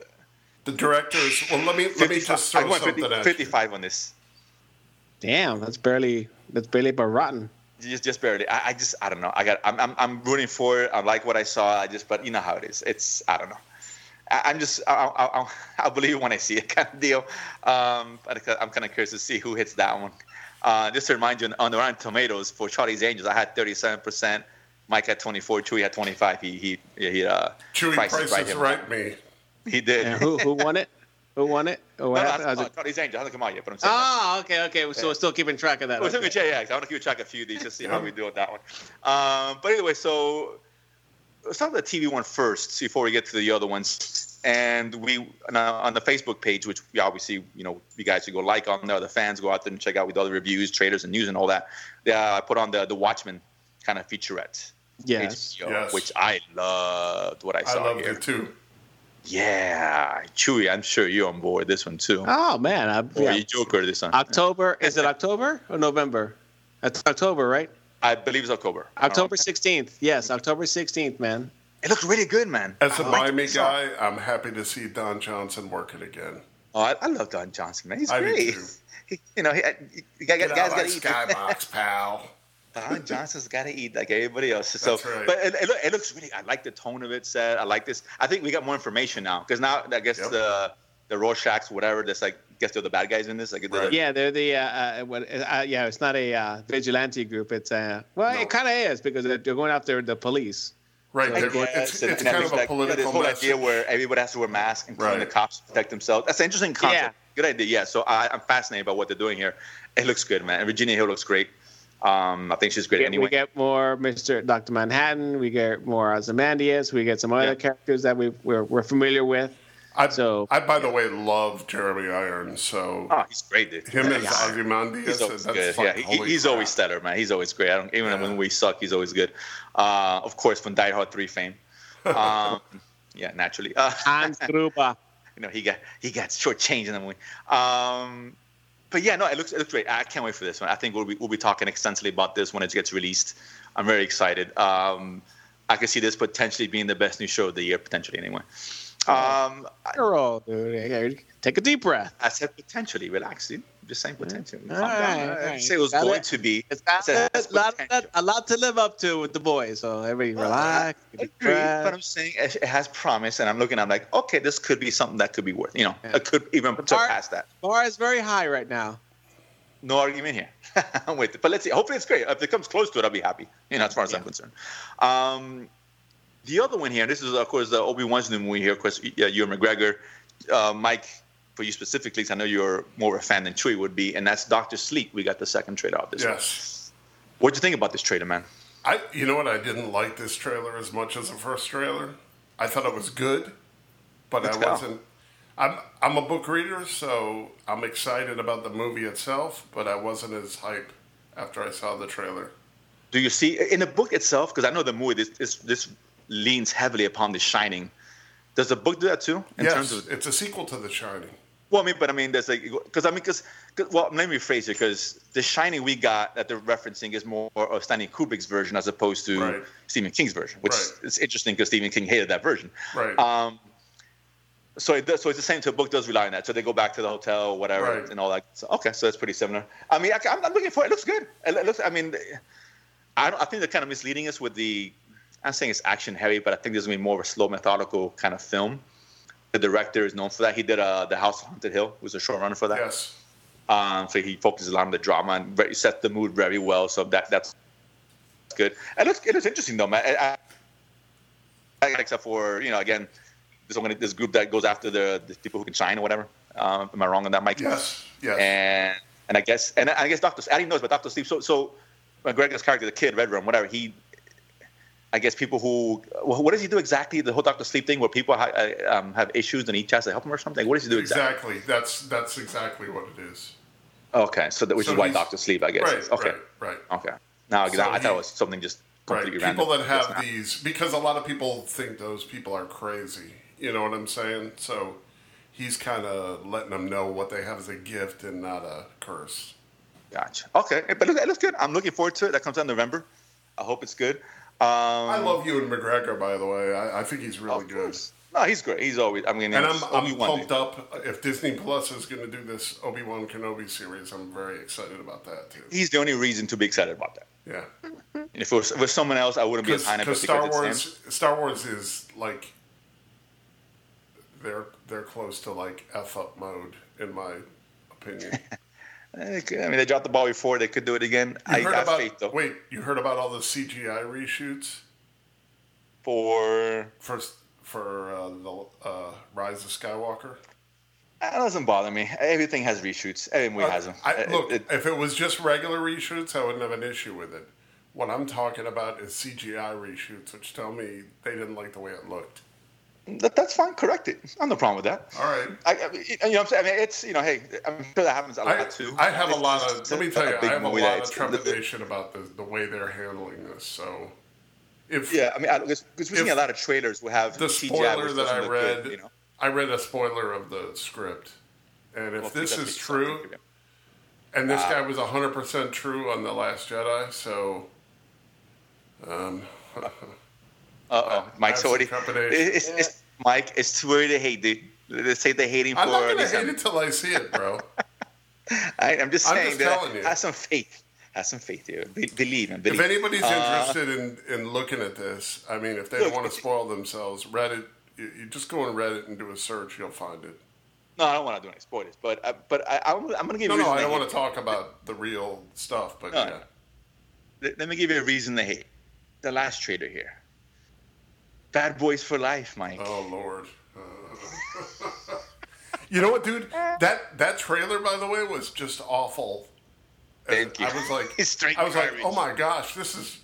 The directors. Well, let me let me 55 just I throw went something 50 at you. 55 on this. Damn, that's barely that's barely but rotten. Just, just barely. I, I just, I don't know. I got, I'm, I'm, I'm rooting for it. I like what I saw. I just, but you know how it is. It's, I don't know. I, I'm just, I, I, I, I'll believe when I see it, kind of deal. Um, but I'm kind of curious to see who hits that one. Uh, just to remind you, on the Rotten Tomatoes for Charlie's Angels, I had 37%. Mike had 24. Chewy had 25. He, he, he, uh, Chewy priced Price right him. right me. He did. And who who won it? Who won it? Or No, no, happened? that's, uh, it- Charlie's Angels hasn't come out yet, but I'm saying. that. Oh, okay, okay. So we're still keeping track of that. Well, it's okay. okay, yeah, yeah. I want to keep track of a few of these, just see how we do on that one. Um, but anyway, so let's start with the TV one first before we get to the other ones. And we on, uh, on the Facebook page, which we obviously, you know, you guys should go like on there. The fans go out there and check out with all the reviews, traders, and news and all that. Yeah, I put on the the Watchmen kind of featurette. Yes. HBO, Yes. Which I loved what I saw I loved here. it too. Yeah, Chewy, I'm sure you're on board this one too. Oh man, I, Or yeah. you Joker this one. October is it October or November? That's October, right? I believe it's October. I don't know. October 16th. Yes, October 16th, man. It looks really good, man. As a like Miami what I guy, I'm happy to see Don Johnson working again. Oh, I, I love Don Johnson, man. He's I do great. too. He- you know, he, he, guys, Get guys got like to eat. Skybox, pal. Don Johnson's got to eat like everybody else. So, That's right. but it, it, look- it looks really. I like the tone of it. Set. I like this. I think we got more information now because now I guess Yep. the the Rorschachs, whatever. That's like. I guess they're the bad guys in this. Like, the- Right. Yeah, they're the uh, uh, what, uh, yeah. It's not a uh, vigilante group. It's uh, well, No. it kind of is because they're they're going after the police. Right. I they're- guess, it's and- it's and kind of makes a that- you know, political This whole message. idea where everybody has to wear masks, including Right. the cops, to protect themselves. That's an interesting concept. Yeah. Good idea. Yeah. So I, I'm fascinated by what they're doing here. It looks good, man. And Virginia Hill looks great. Um, I think she's great We get, anyway. we get more Mr. Dr. Manhattan. We get more Ozymandias. We get some other Yeah. characters that we we're, we're familiar with. I, So- I, by the way, love Jeremy Irons. So oh, he's great, dude. him as Yeah. Ozymandias, He's always that's good. like, yeah, he, he's crap. always stellar, man. He's always great. I don't, even Yeah. when we suck, he's always good. Uh, of course, from Die Hard Three fame. Um, yeah, naturally. Uh, Hans Gruber. you know, he got he got shortchanged in the movie. Um, but yeah, no, it looks it looks great. I can't wait for this one. I think we'll be we'll be talking extensively about this when it gets released. I'm very excited. Um, I could see this potentially being the best new show of the year, potentially anyway. Um, Girl, dude. Take a deep breath. I said potentially. Relax, dude. I'm just saying potentially. All right, I all didn't right. say it was Got going it. to be. It's got said it a lot, potential. a lot to live up to with the boys. So everybody relax. I agree, but I'm saying it has promise, and I'm looking. I'm like, okay, this could be something that could be worth. You know, Yeah. it could even bar- surpass that. Bar is very high right now. No argument here. I'm with it. But let's see. Hopefully it's great. If it comes close to it, I'll be happy. You know, as far as I'm concerned. Um, the other one here, and this is of course the Obi Wan's new movie here. Of course, yeah, Ewan McGregor, uh, Mike, for you specifically, 'cause I know you're more of a fan than Chewie would be, and that's Doctor Sleep. We got the second trailer of this. Yes. What'd you think about this trailer, man? I, you know what? I didn't like this trailer as much as the first trailer. I thought it was good, but Let's I go. wasn't. I'm I'm a book reader, so I'm excited about the movie itself, but I wasn't as hype after I saw the trailer. Do you see in the book itself? Because I know the movie this, this this leans heavily upon The Shining. Does the book do that too? In yes, terms of it's a sequel to The Shining. Well, I mean, but I mean, there's like, because I mean, because, well, let me rephrase it, because The Shining we got that they're referencing is more of Stanley Kubrick's version as opposed to Right. Stephen King's version, which Right. is interesting because Stephen King hated that version. Right. Um, so it does, so it's the same. So the book does rely on that. So they go back to the hotel, whatever, Right. and all that. So, okay, so it's pretty similar. I mean, I, I'm, I'm looking for it. It looks good. It looks. I mean, I don't, I think they're kind of misleading us with the. I'm saying it's action heavy, but I think there's gonna be more of a slow, methodical kind of film. The director is known for that. He did uh, the House on Haunted Hill. Was a showrunner for that. Yes. Um, so he focuses a lot on the drama and very, set the mood very well. So that that's good. It looks it looks interesting though, man. I, I, except for you know again, this one this group that goes after the, the people who can shine or whatever. Um, am I wrong on that, Mike? Yes. Yes. And and I guess and I guess Doctor I didn't know this, but Doctor Sleep. So so McGregor's character, the kid, Redrum, whatever. He. I guess people who what does he do exactly? The whole Doctor Sleep thing, where people ha- uh, um, have issues and he tries to help them or something. What does he do exactly? exactly. That's that's exactly what it is. Okay, so that which So is why Doctor Sleep, I guess. Right. okay. Right. Right. Okay. Now, So I he- thought it was something just completely Right. People random. that have these, because a lot of people think those people are crazy. You know what I'm saying? So he's kind of letting them know what they have as a gift and not a curse. Gotcha. Okay, but look, it looks good. I'm looking forward to it. That comes out in November. I hope it's good. Um, I love Ewan McGregor, by the way. I, I think he's really good. course. No, he's great. He's always. I mean, And I'm, I'm pumped up. If Disney Plus is going to do this Obi Wan Kenobi series, I'm very excited about that too. He's the only reason to be excited about that. Yeah, And if it was, if it was someone else, I wouldn't be as high because Star Wars, Star Wars is like they're they're close to like f up mode in my opinion. eh, I mean, they dropped the ball before. They could do it again. You I have about faith though. wait? You heard about all the CGI reshoots For for for uh, the uh, Rise of Skywalker? that doesn't bother me. Everything has reshoots. Every movie has them. I, It- look, it- if it was just regular reshoots, I wouldn't have an issue with it. What I'm talking about is CGI reshoots, which tell me they didn't like the way it looked. That, that's fine. Correct it. I have no problem with that. All right. I, I mean, you know what I'm saying? I mean, it's, you know, hey, I'm sure that happens a lot I, too. I have a lot of. Let me tell you, I have a lot of it's- trepidation about the, the way they're handling this. So, if Yeah, I mean, because we're seeing a lot of trailers who have the spoiler that I read, good, you know? I read a spoiler of the script, and if Well, this is true, and this guy was 100% true on The Last Jedi, so. Um, Uh oh, Mike's have some already. trepidation. It's, it's, Mike, it's too early to hate, dude. Let's say they're hating for. I'm not going to hate it till I see it, bro. I, I'm just I'm saying just that. telling you. Have some faith. Have some faith here. Be, believe and believe. if anybody's Uh, interested in, in looking at this, I mean, if they Look, don't want to spoil themselves, Reddit, you, you just go on Reddit and do a search, you'll find it. no, I don't want to do any spoilers, but uh, but I, I'm, I'm going to give No, you. a no, I don't want to talk about the real stuff, but No, yeah. no. Let, let me give you a reason to hate. The last trader here. Bad boys for life, Mike. Oh Lord. Uh, you know what, dude? That that trailer, by the way, was just awful. Thank you. I was like, straight I was like, oh my gosh, this is.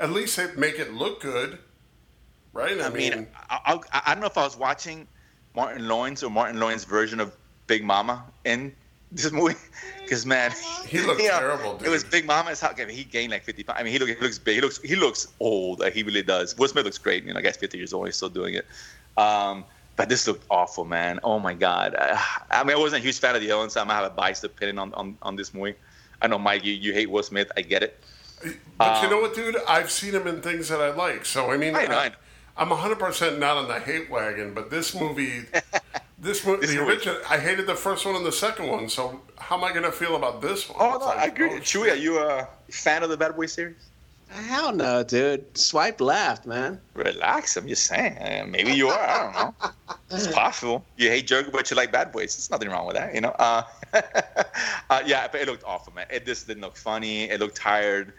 At least they make it look good, right? I, I mean, I, I, I don't know if I was watching Martin Lawrence or Martin Lawrence's version of Big Mama in this movie, because man, He looked terrible, Dude. It was. Big Mama. Is how I mean, he gained like fifty pounds. I mean, he, look, he looks big. He looks he looks old. Like he really does. Will Smith looks great. You know, I guess fifty years old. He's still doing it. Um, but this looked awful, man. Oh my god. I, I mean, I wasn't a huge fan of the Owens. So I'm gonna have a biased opinion on, on, on this movie. I know, Mike, you, you hate Will Smith. I get it. but you know what, dude? I've seen him in things that I like. So I mean, I know, I know. I'm 100 percent not on the hate wagon. But this movie, this movie, This the movie- original, I hated the first one and the second one. So how am I going to feel about this one? Oh It's no, like, I agree. oh, Chewy, are you a fan of the Bad Boy series? Hell no, dude. Swipe left, man. Relax. I'm just saying. Uh, Maybe you are. I don't know. It's possible. You hate Joker, but you like Bad Boys. There's nothing wrong with that, you know. Uh, uh, yeah, but it looked awful, man. It just didn't look funny. It looked tired.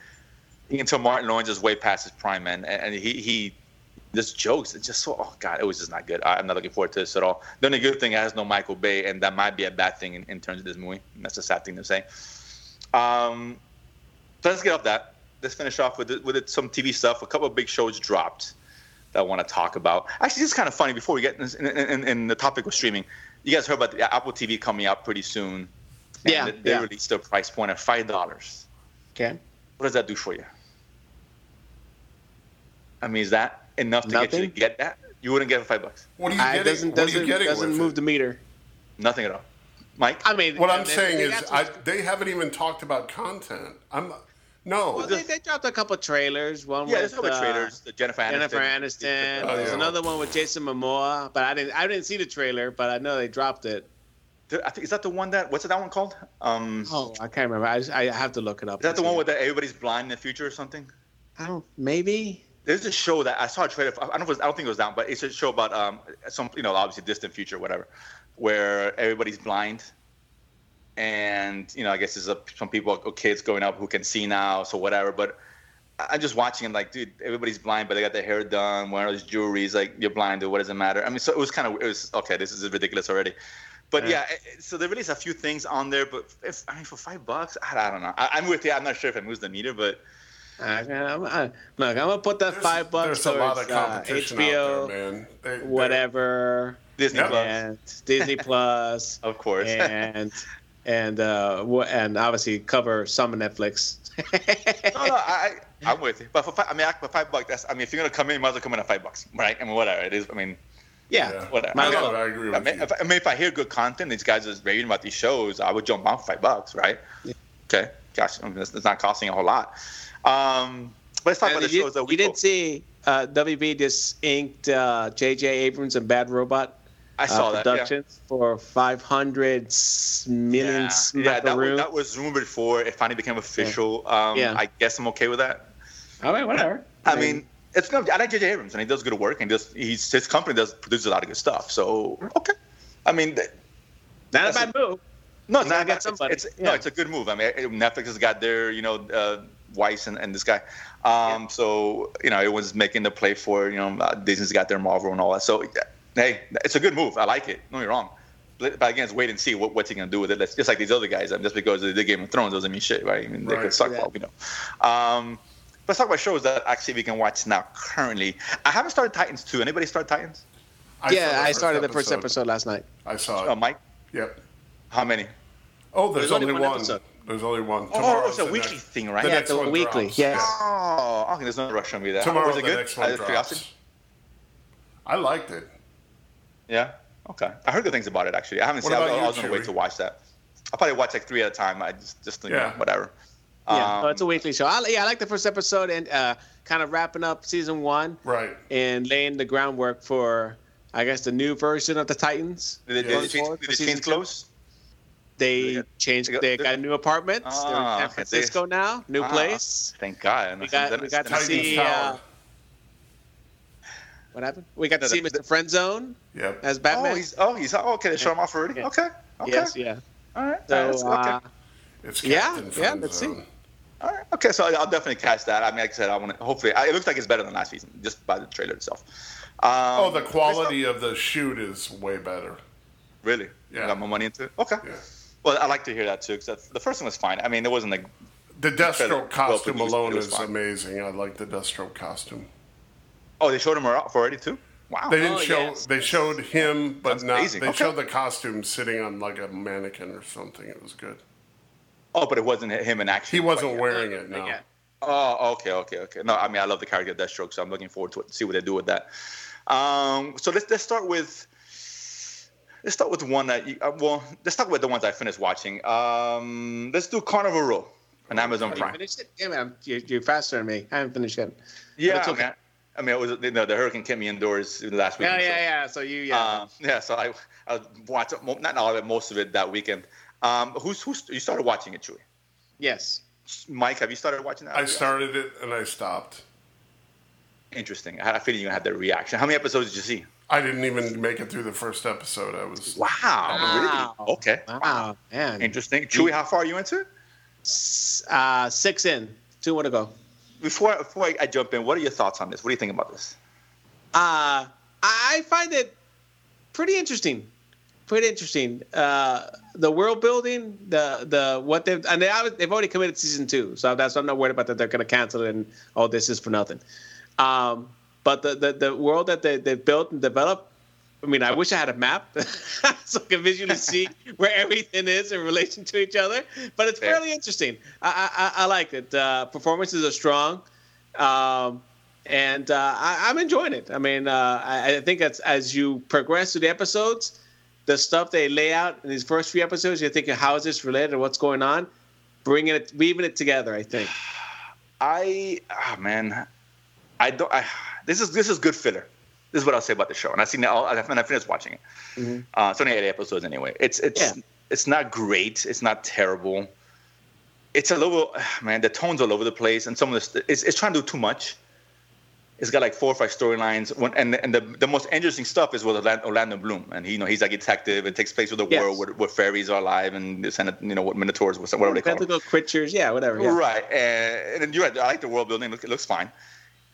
You can tell Martin Lawrence is way past his prime, man. And, and he he just jokes. It's just so. Oh God, it was just not good. I, I'm not looking forward to this at all. The only good thing it has no Michael Bay, and that might be a bad thing in, in terms of this movie. And that's a sad thing to say. Um, so let's get off that. Let's finish off with it, with it, some TV stuff. A couple of big shows dropped that I want to talk about. Actually, this is kind of funny. Before we get in, in, in, in the topic of streaming, you guys heard about the Apple TV coming out pretty soon. And Yeah, they- they yeah. released their price point at five dollars. Okay. What does that do for you? I mean, is that enough to get you to get that? You wouldn't get five bucks. What are you I, getting? doesn't what are you getting doesn't move it? the meter. Nothing at all. Mike, I mean, What I'm saying is, I, they haven't even talked about content. I'm no. well, they, they dropped a couple trailers. One yeah, there's with a couple of uh, trailers. The Jennifer Aniston. Jennifer Aniston. Oh, There's yeah. another one with Jason Momoa, but I didn't I didn't see the trailer, but I know they dropped it. I think is that the one that what's that one called? Um, Oh, I can't remember. I, I have to look it up. is that the one where the, everybody's blind in the future or something? I don't maybe. There's a show that I saw a trailer. For, I don't know. If it was, I don't think it was that, but it's a show about um some you know obviously distant future whatever, where everybody's blind, and you know I guess there's a, some people or kids growing up who can see now, so whatever. But I'm just watching and like, dude, everybody's blind, but they got their hair done, wearing jewelry. It's like you're blind, dude. What does it matter? I mean, so it was kind of it was okay. This is ridiculous already. But yeah, Yeah. so they released a few things on there, but if I mean for five bucks, I, I don't know. I, I'm with you. I'm not sure if it moves the meter, but I, I'm, look, I'm gonna put that There's- five bucks There's a lot of competition uh, HBO, out there, man. They- they- whatever, Disney Yeah. Plus, and Disney Plus, of course. and and uh, wha- and obviously cover some of Netflix. No, no, I, I- I'm with you. But for five, I mean, for five bucks, that's. I mean, if you're gonna come in, you might as well come in at five bucks, right? I mean, whatever it is. I mean, yeah, Yeah. whatever. Might as I, well. I agree with I mean, you. if, I mean, if I hear good content, these guys are raving about these shows, I would jump on for five bucks, right? Okay, gosh, I mean, it's, it's not costing a whole lot. Um, let's talk about the you, shows that we you didn't see uh, WB just inked uh, J.J. Abrams and Bad Robot. I saw uh, that. Yeah. productions for 500 s- million Yeah, yeah that, was, that was rumored before it finally became official. Um, Yeah. I guess I'm okay with that. All right, whatever. I mean, it's gonna. I like J.J. Abrams, and he does good work, and does he's his company does produces a lot of good stuff. So okay, I mean, th- not a that's bad move. No, You not. get It's, somebody. it's, no, Yeah. it's a good move. I mean, Netflix has got their you know uh, Weiss and, and this guy, um, so you know it was making the play for you know uh, Disney's got their Marvel and all that. So hey, it's a good move. I like it. No, you're wrong. But but again, it's wait and see what, what's he gonna do with it. That's just like these other guys. I mean, just because they did Game of Thrones doesn't mean shit, right? I mean, they Right. could suck Yeah. for all we know. Um, let's talk about shows that actually we can watch now currently. I haven't started Titans 2. Anybody start Titans? I yeah, the I first started the first episode last night. I saw it. Uh, Mike, yep. how many? Oh, there's, There's only only, one one. episode. There's only one. Oh, it's a weekly next- thing, right? The Yeah, next it's a one weekly, drops. yes. Oh, okay. There's no rush on me there. Tomorrow was it the good? next one Out drops. I liked it. Yeah. Okay. I heard good things about it actually. I haven't What seen. it. I, about I was gonna wait to watch that. I'll probably watch like three at a time. I just, just you know, Yeah. whatever. Yeah, Um, so it's a weekly show. I, yeah, I like the first episode and uh, kind of wrapping up season one Right. and laying the groundwork for, I guess, the new version of the Titans. Did they, did Yeah. change, did for season change clothes? They They got- changed. they got- They got new apartments. They're in Ah, San okay. Francisco now. New Ah, place. Thank God. We got- we got to see, uh, What happened? We got to No, see the- Mr. Friendzone Yep. as Batman. Oh, Batman. he's oh he's oh, okay. They show him off already. Yeah. Okay. Okay. Yes, yeah. All right. So, All right, that's- okay. uh, It's Yeah, Captain yeah, let's see. All right. Okay. So I'll definitely catch that. I mean, like I said, I want to. Hopefully, I- it looks like it's better than last season, just by the trailer itself. Um, Oh, the quality of the shoot is way better. Really? Yeah. You got more money into it. Okay. Yeah. Well, I like to hear that too because the first one was fine. I mean, it wasn't like The Deathstroke well costume produced, alone is fine. amazing. I like the Deathstroke costume. oh, they showed him off already too. Wow. They didn't Oh, show. yes. They showed him, but That's not. amazing. They Okay. showed the costume sitting on like a mannequin or something. It was good. oh, but it wasn't him in action. He wasn't quite wearing it. No. Yeah. Oh, okay, okay, okay. No, I mean I love the character of Deathstroke, so I'm looking forward to it, see what they do with that. Um, so let's let's start with let's start with one that you, uh, well let's start with the ones I finished watching. Um, let's do Carnival Row on Amazon You Prime. finished it? Yeah, man. You're, you're faster than me. I haven't finished yet. Yeah, it's okay. mean, I, I mean, it was you know, the hurricane kept me indoors last week. Yeah, so- yeah, yeah. So you, yeah. Uh, yeah, so I, I watched it, not all of it, most of it that weekend. Um, who's who's you started watching it, Chewy? yes. Mike, have you started watching that? I started it and I stopped. Interesting. I had a feeling you had that reaction. How many episodes did you see? I didn't even make it through the first episode. I was. Wow. Wow. Really? Okay. Wow, man. Interesting. Chewy, how far are you into it? Uh, six in. Two more to go. Before before I, I jump in, what are your thoughts on this? What do you think about this? Uh, I find it pretty interesting. Pretty interesting. Uh, the world building, the the what they've and they obvi- they've already committed to season two, so that's I'm not worried about that. They're going to cancel it and oh, this is for nothing. Um, but the, the the world that they they built and developed. I mean, I wish I had a map so I can visually see where everything is in relation to each other. But it's Fair. fairly interesting. I I, I like it. Uh, performances are strong. Um, and uh, I, I'm enjoying it. I mean, uh, I, I think as as you progress through the episodes, the stuff they lay out in these first few episodes, you're thinking, how is this related? What's going on? Bringing it, weaving it together. I think. I ah man, I don't. I, this is this is good filler. This is what I'll say about the show, and I've seen it all. I I finished watching it. Mhm. Uh, it's only eight episodes anyway. It's it's Yeah. it's not great. It's not terrible. It's a little man. The tone's all over the place, and some of this it's, it's trying to do too much. It's got like four or five storylines, and and the, the most interesting stuff is with Orlando, Orlando Bloom, and he you know he's like a detective. It takes place with a Yes. world where, where fairies are alive, and this and you know what minotaurs, whatever they call them. Tentacle creatures, yeah, whatever. Yeah. Right, and, and you're right. I like the world building. Look, it looks fine.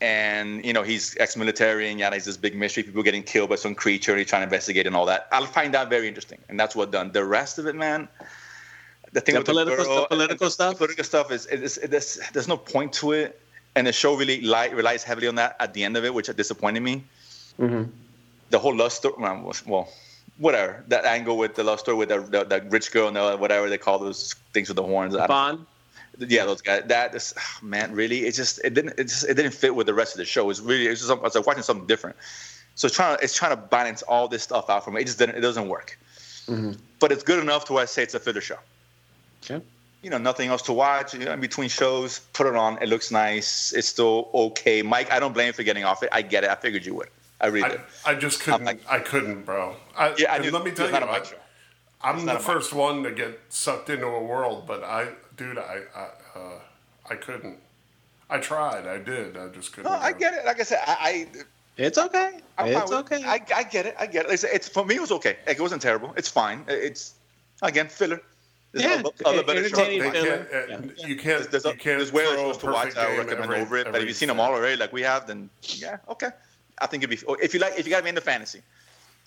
And you know he's ex-military, and yeah, he's this big mystery. People getting killed by some creature, and he's trying to investigate and all that. I'll find that very interesting, and that's what done. The rest of it, man. The thing The with political- the, girl, the political stuff? The political stuff is, is, is there's, there's no point to it, and the show really li- relies heavily on that at the end of it, which disappointed me. Mhm. The whole love story, well, well, whatever that angle with the love story with the, the, the rich girl and the, whatever they call those things with the horns. Bond. Yeah, those guys. That is, man, really, it just it didn't it just it didn't fit with the rest of the show. It's really it's just I was like watching something different. So it's trying to it's trying to balance all this stuff out for me. It just didn't it doesn't work. Mhm. But it's good enough to where I say it's a filler show. Okay. You know, nothing else to watch. You know, in between shows, put it on. It looks nice. It's still okay. Mike, I don't blame you for getting off it. I get it. I figured you would. I really I, did. I just couldn't. like- I couldn't, bro. I, Yeah, I and knew. let me it's tell you, not a I, Mike show. I'm not the a first one to get sucked into a world, but I, dude, I, I, uh, I couldn't. I tried. I did. I just couldn't. No, I get it. Like I said, I, It's okay. I I'm it's okay. I, I get it. I get it. It's, it's for me. It was okay. Like, it wasn't terrible. It's fine. It's again filler. There's Yeah, other, other better shows. entertaining filler. can't. Yeah. You can't. There's, there's, you can't there's way throw shows to watch. I recommend every- over it. But if you've seen them all already, like we have, then yeah, okay. I think it'd be. If you like, if you got to be into fantasy,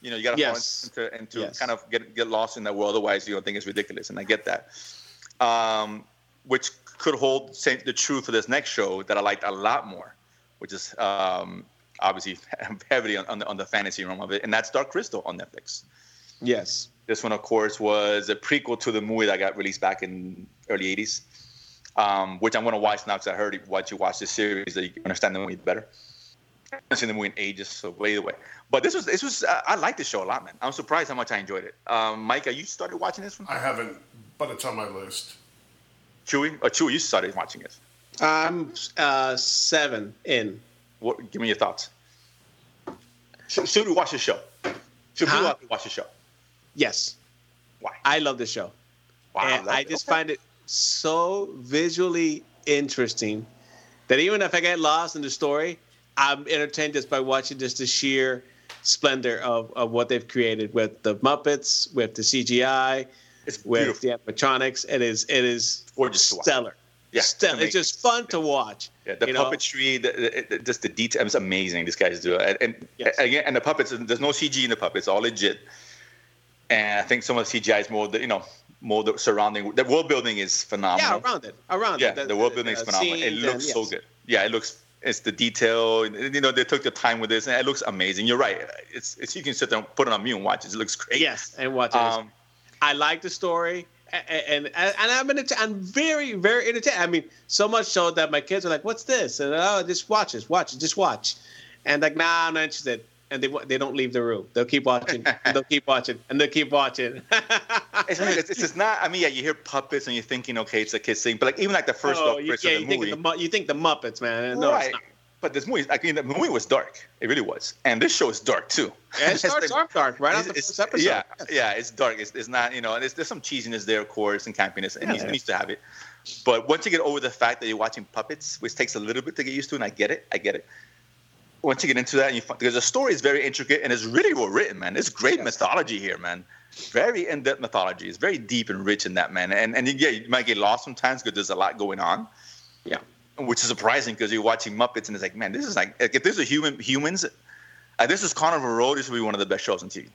you know, you got to Yes. fall into, into Yes. kind of get get lost in that world. Otherwise, you don't think it's ridiculous, and I get that. Um, which could hold same, the truth for this next show that I liked a lot more, which is um, obviously heavily on, on, the, on the fantasy realm of it, and that's Dark Crystal on Netflix. yes. This one, of course, was a prequel to the movie that got released back in early '80s, um, which I'm going to watch now because I heard once you watch this series that you can understand the movie better. I haven't seen the movie in ages, so by the way. But this was this was uh, I like this show a lot, man. I'm surprised how much I enjoyed it. Um, Mike, you started watching this one? I haven't, but it's on my list. Chewy, or Chewy, you started watching it. I'm uh, seven in. What, give me your thoughts. Should, should we watch the show? Should Huh? we watch the show? Yes, Why? I love the show. Wow, and that- I just okay. find it so visually interesting that even if I get lost in the story, I'm entertained just by watching just the sheer splendor of, of what they've created with the Muppets, with the CGI, it's with beautiful. the animatronics. It is it is Gorgeous stellar. Yeah, stellar. amazing. It's just fun to watch. Yeah, the you puppetry, the, the, the, just the detail, it's amazing. These guys do it, and, and Yes. again, and the puppets. There's no CG in the puppets; all legit. And I think some of the CGI is more, the, you know, mold surrounding the world building is phenomenal. Yeah, around it, around yeah, it. the, world building is phenomenal. It looks and, so yes. good. Yeah, it looks. It's the detail. You know, they took the time with this, and it looks amazing. You're right. It's, it's you can sit there and put it on mute and watch it. It looks great. Yes, and watch it. Um, I like the story and and, and I'm in I'm very very entertained. I mean, so much so that my kids are like, "What's this?" And oh, just watch it, watch it, just watch. And like, nah, I'm not interested. And they they don't leave the room. They'll keep watching. and they'll keep watching. And they'll keep watching. it's, it's, it's, not. I mean, yeah, you hear puppets and you're thinking, okay, it's a kids thing. But like even like the first oh, you, yeah, you the think the, you think the Muppets, man. No, right but this movie, I mean, the movie was dark. It really was, and this show is dark too. Yeah, it starts off dark right on the first episode. Yeah, yeah, it's dark. It's, it's not, you know, and there's, there's some cheesiness there, of course, and campiness, and yeah, he needs to have it. But once you get over the fact that you're watching puppets, which takes a little bit to get used to, and I get it, I get it. Once you get into that, and you because the story is very intricate and it's really well written, man. It's great mythology here, man. Very in-depth mythology. It's very deep and rich in that, man. And and yeah, you might get lost sometimes because there's a lot going on. Yeah which is surprising because you're watching Muppets and it's like, man, this is like, if this is human humans, uh, this is Carnival Row. This would be one of the best shows on TV.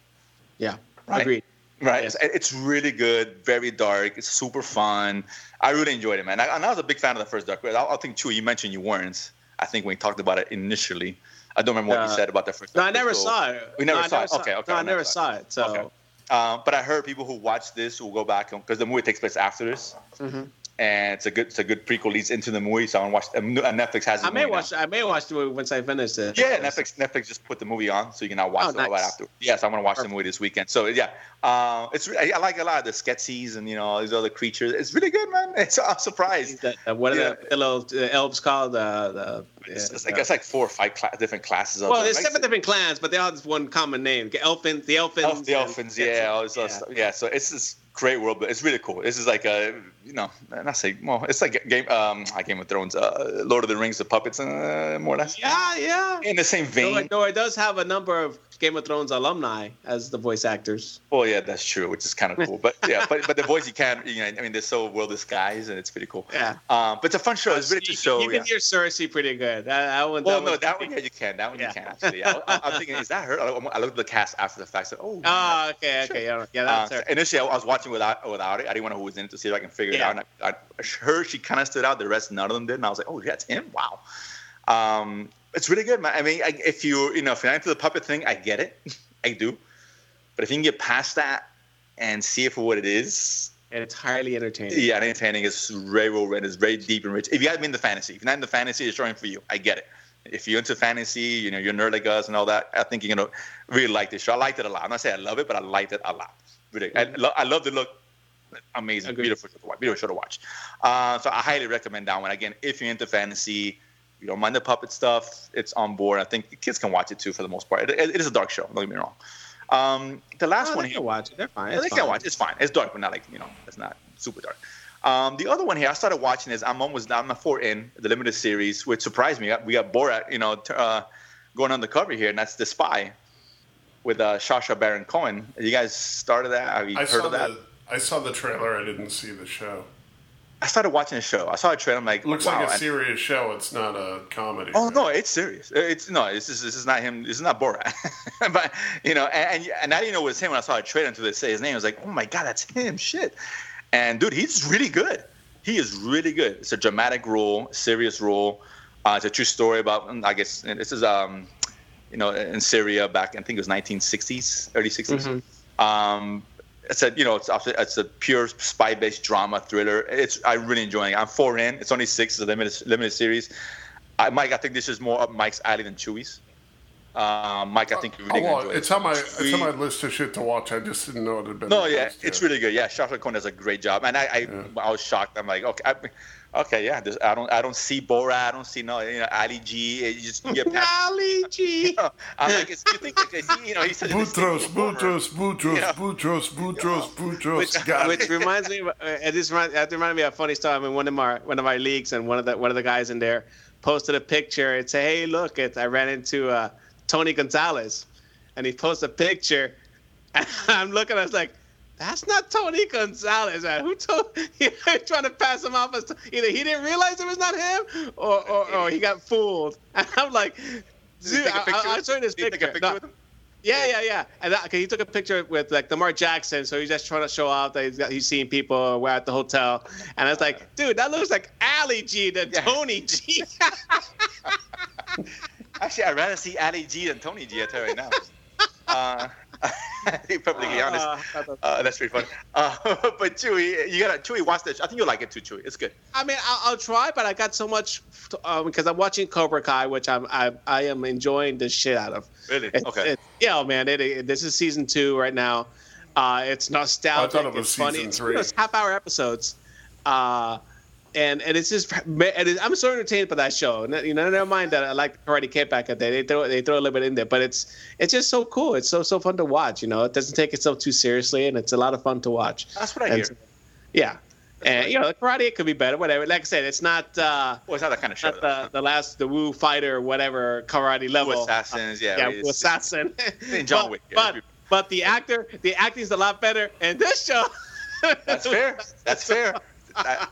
Yeah, right? agreed. Right, it's, it's, really good, very dark. It's super fun. I really enjoyed it, man. I, and I was a big fan of the first Dark. I, I think too. You mentioned you weren't. I think when we talked about it initially, I don't remember what uh, you said about the first. No, I never saw it. We never no, saw never it. Saw okay, okay. No, I never saw it. So. Okay. Um, but I heard people who watch this will go back because the movie takes place after this. Mm-hmm and it's a good it's a good prequel leads into the movie. So I want to watch. And Netflix has. I may watch. Now. I may watch the movie once I finish it. Yeah, Netflix Netflix just put the movie on, so you can now watch oh, it nice. right after. Yes, I want to watch Perfect. the movie this weekend. So yeah, uh, it's I, I, like a lot of the Skeksis and you know all these other creatures. It's really good, man. It's I'm surprised. The, uh, what are yeah. the, little uh, elves called? Uh, the it's, it's, like, it's like four or five different classes. Of well, there's seven different clans, but they all have one common name. The elfins, the elfins, Elf, the elfins, yeah, yeah. yeah. So it's great world, but it's really cool. This is like a you know, not say well, it's like game um, Game of Thrones, uh, Lord of the Rings, the puppets, uh, more or less. Yeah, yeah. In the same vein. No, it does have a number of Game of Thrones alumni as the voice actors. Well, yeah, that's true, which is kind of cool. But yeah, but but the voice you can't, you know, I mean, they're so well disguised, and it's pretty cool. Yeah. Um, but it's a fun show. It's really to show. You can yeah. hear Cersei pretty good. That, that one. Well, that no, that one, yeah, you can. That one yeah. you can actually. I, am thinking, is that her? I, I looked at the cast after the fact. Said, oh. Oh, okay, okay, yeah, yeah, that's uh, her. Initially, I was watching without without it. I didn't want to know who was in it to see if I can figure yeah. out. And I, I, her, she kind of stood out. The rest, none of them did. And I was like, oh, yeah, it's him. Wow. Um, it's really good, man. I mean, I, if you you know if you're into the puppet thing, I get it. I do. But if you can get past that and see it for what it is, and it's highly entertaining. Yeah, entertaining. It's very well written. It's very deep and rich. If you haven't been the fantasy, if you're not in the fantasy, it's showing for you. I get it. If you're into fantasy, you know, you're nerd like us and all that, I think you're gonna really like this show. I liked it a lot. I'm not saying I love it, but I liked it a lot. Really, mm-hmm. I, lo- I love the look. Amazing, Agreed. beautiful show to watch. Beautiful show to watch. Uh, so I highly recommend that one. Again, if you're into fantasy, you don't mind the puppet stuff, it's on board. I think kids can watch it too for the most part. it, it is a dark show. Don't get me wrong. Um, the last oh, one here, watch it. They're fine. Yeah, they fine. can watch. It's fine. It's dark, but not like you know, it's not super dark. Um, the other one here, I started watching is I'm almost I'm a four in the limited series, which surprised me. We got Borat, you know, t- uh, going on the cover here, and that's The Spy with uh, Sacha Baron Cohen. You guys started that? Have you I heard of that? The, I saw the trailer. I didn't see the show. I started watching the show. I saw a trailer. I'm like, it looks wow. like a serious show. It's not a comedy. Oh right? no, it's serious. It's no, this is this is not him. This is not Borat. but you know, and, and I didn't know it was him when I saw a trailer until they say his name. I was like, oh my god, that's him. Shit. And dude, he's really good. He is really good. It's a dramatic role, serious role. Uh, it's a true story about. I guess this is um, you know, in Syria back. I think it was 1960s, early 60s. Mm-hmm. Um, it's a you know it's it's a pure spy based drama thriller. It's I'm really enjoying. it. I'm four in. It's only six. It's a limited limited series. I, Mike, I think this is more up Mike's alley than Chewie's. Uh, Mike, I think you really oh, enjoy it's it. on my it's on my list of shit to watch. I just didn't know it had been. No, yeah, it's really good. Yeah, Sacha Cohen does a great job, and I I, yeah. I was shocked. I'm like, okay, I, Okay, yeah. There's, I don't I don't see Bora, I don't see no you know Ali G. You just get past, Ali G. You know, I'm like, it's, you think he, you know he's such Boutros, Boutros, Boutros, Boutros, Boutros, Boutros. Which, which reminds me, uh, it just reminds, it reminded me of a funny story. I mean, one of my one of my leagues, and one of the one of the guys in there posted a picture and say, "Hey, look, it, I ran into uh, Tony Gonzalez," and he posted a picture. And I'm looking, I was like that's not Tony Gonzalez. Who told? Trying to pass him off as either he didn't realize it was not him, or or, or he got fooled. And I'm like, dude, I, I showed this picture. picture no, Yeah, yeah, yeah. And that, okay, he took a picture with like Lamar Jackson, so he's just trying to show off that he's, got, he's seeing people. We're at the hotel, and I was like, dude, that looks like Ali G than Yeah. Tony G. Actually, I'd rather see Ali G than Tony G. I tell you right now. Uh, be perfectly honest, Uh, uh, that's pretty funny. Uh, but Chewy, you gotta Chewy watch this. I think you'll like it too, Chewy. It's good. I mean, I'll, I'll try, but I got so much uh, because I'm watching Cobra Kai, which I'm I, I am enjoying the shit out of. Really? It's, Okay. It's, yeah, man. It, it, this is season two right now. Uh, it's nostalgic. I thought it was it's funny. season It's, three. you know, it's half hour episodes. Uh, and and it's just and it, I'm so entertained by that show. You know, never mind that I like Karate Kid back in the day. They throw they throw a little bit in there, but it's it's just so cool. It's so so fun to watch. You know, it doesn't take itself too seriously, and it's a lot of fun to watch. That's what I And hear. so- yeah, and you know, the karate it could be better. Whatever. Like I said, it's not uh, Well, it's not that kind of show. not the the last the Wu fighter whatever karate though. level. Wu Assassins, yeah. yeah, it's- Wu assassin. In John but, Wick, yeah, but but the actor, the acting's a lot better in this show. That's fair. That's fair. I,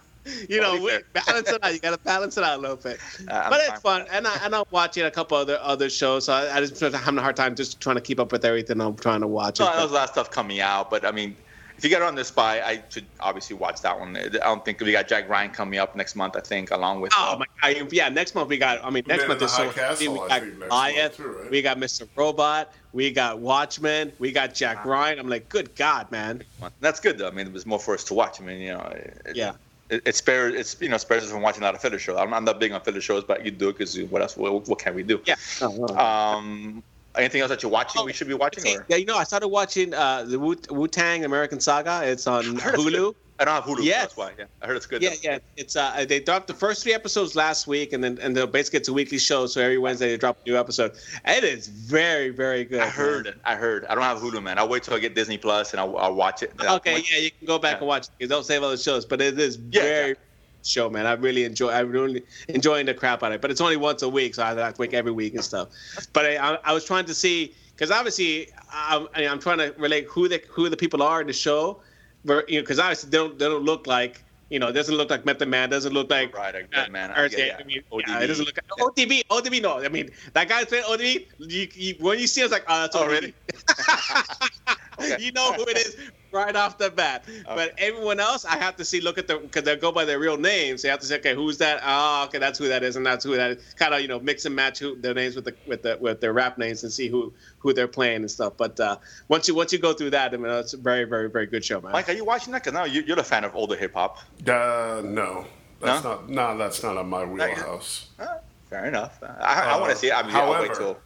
you know, we, balance it out. You got to balance it out a little bit. Uh, but it's fun, and I, and I'm watching a couple other other shows. So I, I just been having a hard time just trying to keep up with everything I'm trying to watch. no, there's a lot of stuff coming out, but I mean, if you got it on the spy, I should obviously watch that one. I don't think we got Jack Ryan coming up next month. I think along with. Oh uh, my god! Yeah, next month we got. I mean, next month is so. High Castle, we got think, Goliath, too, right? we got Mr. Robot, we got Watchmen, we got Jack Ryan. I'm like, good God, man! That's good though. I mean, it was more for us to watch. I mean, you know, it, Yeah. It, it spares it's you know spares us from watching a lot of filler shows. I'm, I'm not big on filler shows, but you do it because what else? What, what can we do? Yeah. No, no. Um, anything else that you're watching? we should be watching. Or? Yeah, you know, I started watching uh, the Wu Wu Tang American Saga. It's on I heard Hulu. I don't have Hulu. Yes. That's why. Yeah, I heard it's good. Yeah, though. yeah. It's uh, they dropped the first three episodes last week, and then and then basically it's a weekly show. So every Wednesday they drop a new episode. It is very, very good. I heard man. it. I heard. I don't have Hulu, man. I'll wait till I get Disney Plus and I'll, I'll watch it. Okay, When- yeah, you can go back Yeah. and watch it. Don't save other shows, but it is Yeah, very yeah. show, man. I really enjoy. I'm really enjoying the crap out of it. But it's only once a week, so I have to wake every week and stuff. But I, I, I was trying to see because obviously I'm, I- I'm trying to relate who the who the people are in the show, but, you know, because obviously they don't they don't look like. You know, it doesn't look like Method Man. Doesn't look like Right, uh, man. I RJ. yeah. I mean, ODB. yeah, it doesn't look like ODB. ODB, no. I mean, that guy playing ODB. You, you, when you see, it, it's like, oh, that's Oh, ODB. really? Okay. you know who it is right off the bat. But everyone else, I have to see, look at the, because they go by their real names. So you have to say, okay, who's that? Oh, okay, that's who that is, and that's who that is. Kind of, you know, mix and match who, their names with the with the with their rap names and see who who they're playing and stuff. But uh, once you once you go through that, I mean, it's a very very very good show, man. Mike, are you watching that? Because now you, you're a fan of older hip hop. Uh, no, that's No? not. No, that's not on my wheelhouse. Uh, fair enough. I, I Uh, want to see it. I mean, I'll wait however, till.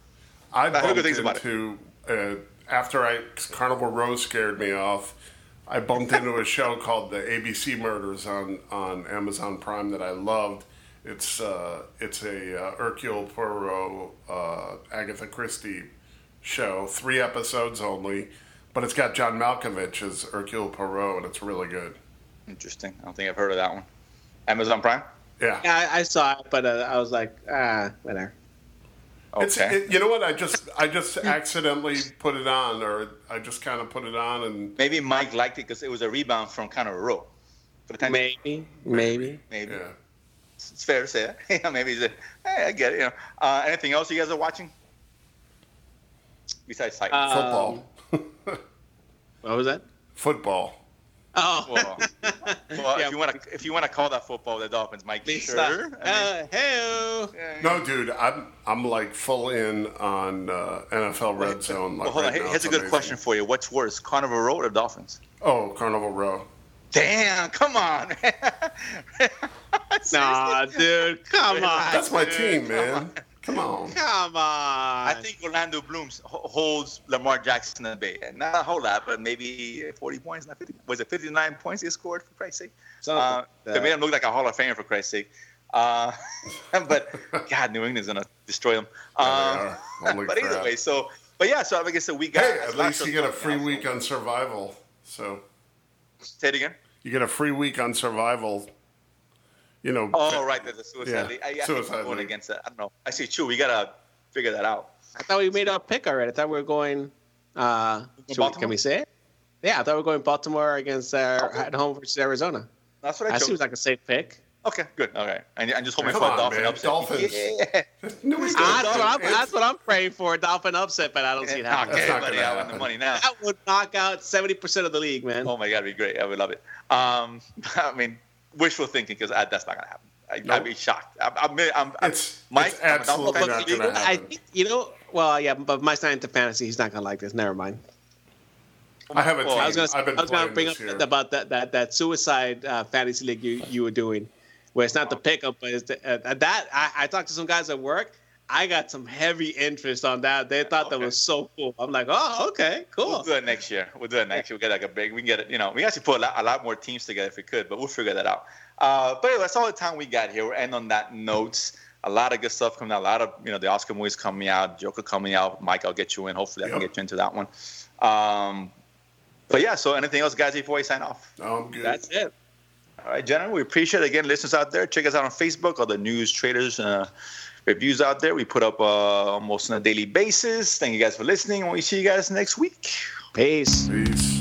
I I heard good bumped things about it. Into after I Carnival Row scared me off. I bumped into a show called the ABC Murders on on Amazon Prime that I loved. It's uh, it's a uh, Hercule Poirot, uh, Agatha Christie show, three episodes only, but it's got John Malkovich as Hercule Poirot, and it's really good. Interesting. I don't think I've heard of that one. Amazon Prime. Yeah, Yeah, I, I saw it, but uh, I was like, ah, whatever. It's, Okay. it, you know what? I just I just accidentally put it on, or I just kind of put it on, and Maybe Mike liked it because it was a rebound from Carnival Row. For the time, Maybe, maybe. maybe. yeah. It's fair to say that. yeah, maybe he's a, hey, I get it. You know. Uh, anything else you guys are watching? Besides Titan. Uh, Football. What was that? Football. Oh, well, well Yeah. if you want to, if you want to call that football the Dolphins, Mike, Lisa. sure. I mean, Uh, hey. yeah, No, dude, I'm I'm like full in on uh, NFL Red Zone. Like Well, hold right on. now. Here's It's a good amazing. question for you. What's worse, Carnival Row or Dolphins? Oh, Carnival Row. Damn! Come on. Nah, dude, come on. That's my dude. team, man. Come on. Come on. I think Orlando Blooms holds Lamar Jackson at bay. Not a whole lot, but maybe 40 points. Not 50. Was it 59 points he scored, for Christ's sake? Something Uh, they that. made him look like a Hall of Famer, for Christ's sake. Uh, but, God, New England's going to destroy him. Yeah, Um, but either crap. way, so, but yeah, so like I said, we got. Hey, at least you get a free week on Survival. So Say it again. you get a free week on Survival. You know. Oh, right, there's a suicide Yeah, league. I, I think suicide I'm going league. against that. I don't know. I see, Chew, we got to figure that out. I thought we made our pick already. I thought we were going. Uh, we- can we say it? Yeah, I thought we were going Baltimore against uh, at home versus Arizona. That's what I That chose. seems like a safe pick. Okay, good. All right, and, and just hoping Come for a on, dolphin man. upset. Dolphins. Yeah. New England. That's what, I'm, that's what I'm praying for, a Dolphin upset, but I don't see it Knock happening. That's not everybody gonna out the money now. That would knock out 70% of the league, man. Oh my god, it'd be great. I would love it. Um, I mean, wishful thinking because that's not gonna happen. I, Nope. I'd be shocked. I'm, I'm, I'm, It's- Mike, it's I'm a absolutely not gonna I happen. think, you know, well, yeah, but my not into fantasy. He's not going to like this. Never mind. I have a Well, team. I was going I've been to I was gonna bring up year. about that, that, that suicide uh, fantasy league you, you were doing, where it's not the pickup, but it's the, uh, that. I, I talked to some guys at work. I got some heavy interest on that. They thought that was so cool. I'm like, oh, okay, cool. We'll do that next year. We'll do it next year. We'll get like a big. We can get it. You know, we actually put a lot, a lot more teams together if we could, but we'll figure that out. Uh, but anyway, that's all the time we got here. We'll end on that note. A lot of good stuff coming out. A lot of you know the Oscar movies coming out. Joker coming out. Mike, I'll get you in. Hopefully, I can Yep. get you into that one. Um, but yeah. So anything else, guys? Before we sign off. No, I'm good. That's it. All right, gentlemen, we appreciate it. Again, listeners out there, check us out on Facebook, all the news, traders, uh, reviews out there. We put up uh, almost on a daily basis. Thank you guys for listening, and we see you guys next week. Peace. Peace.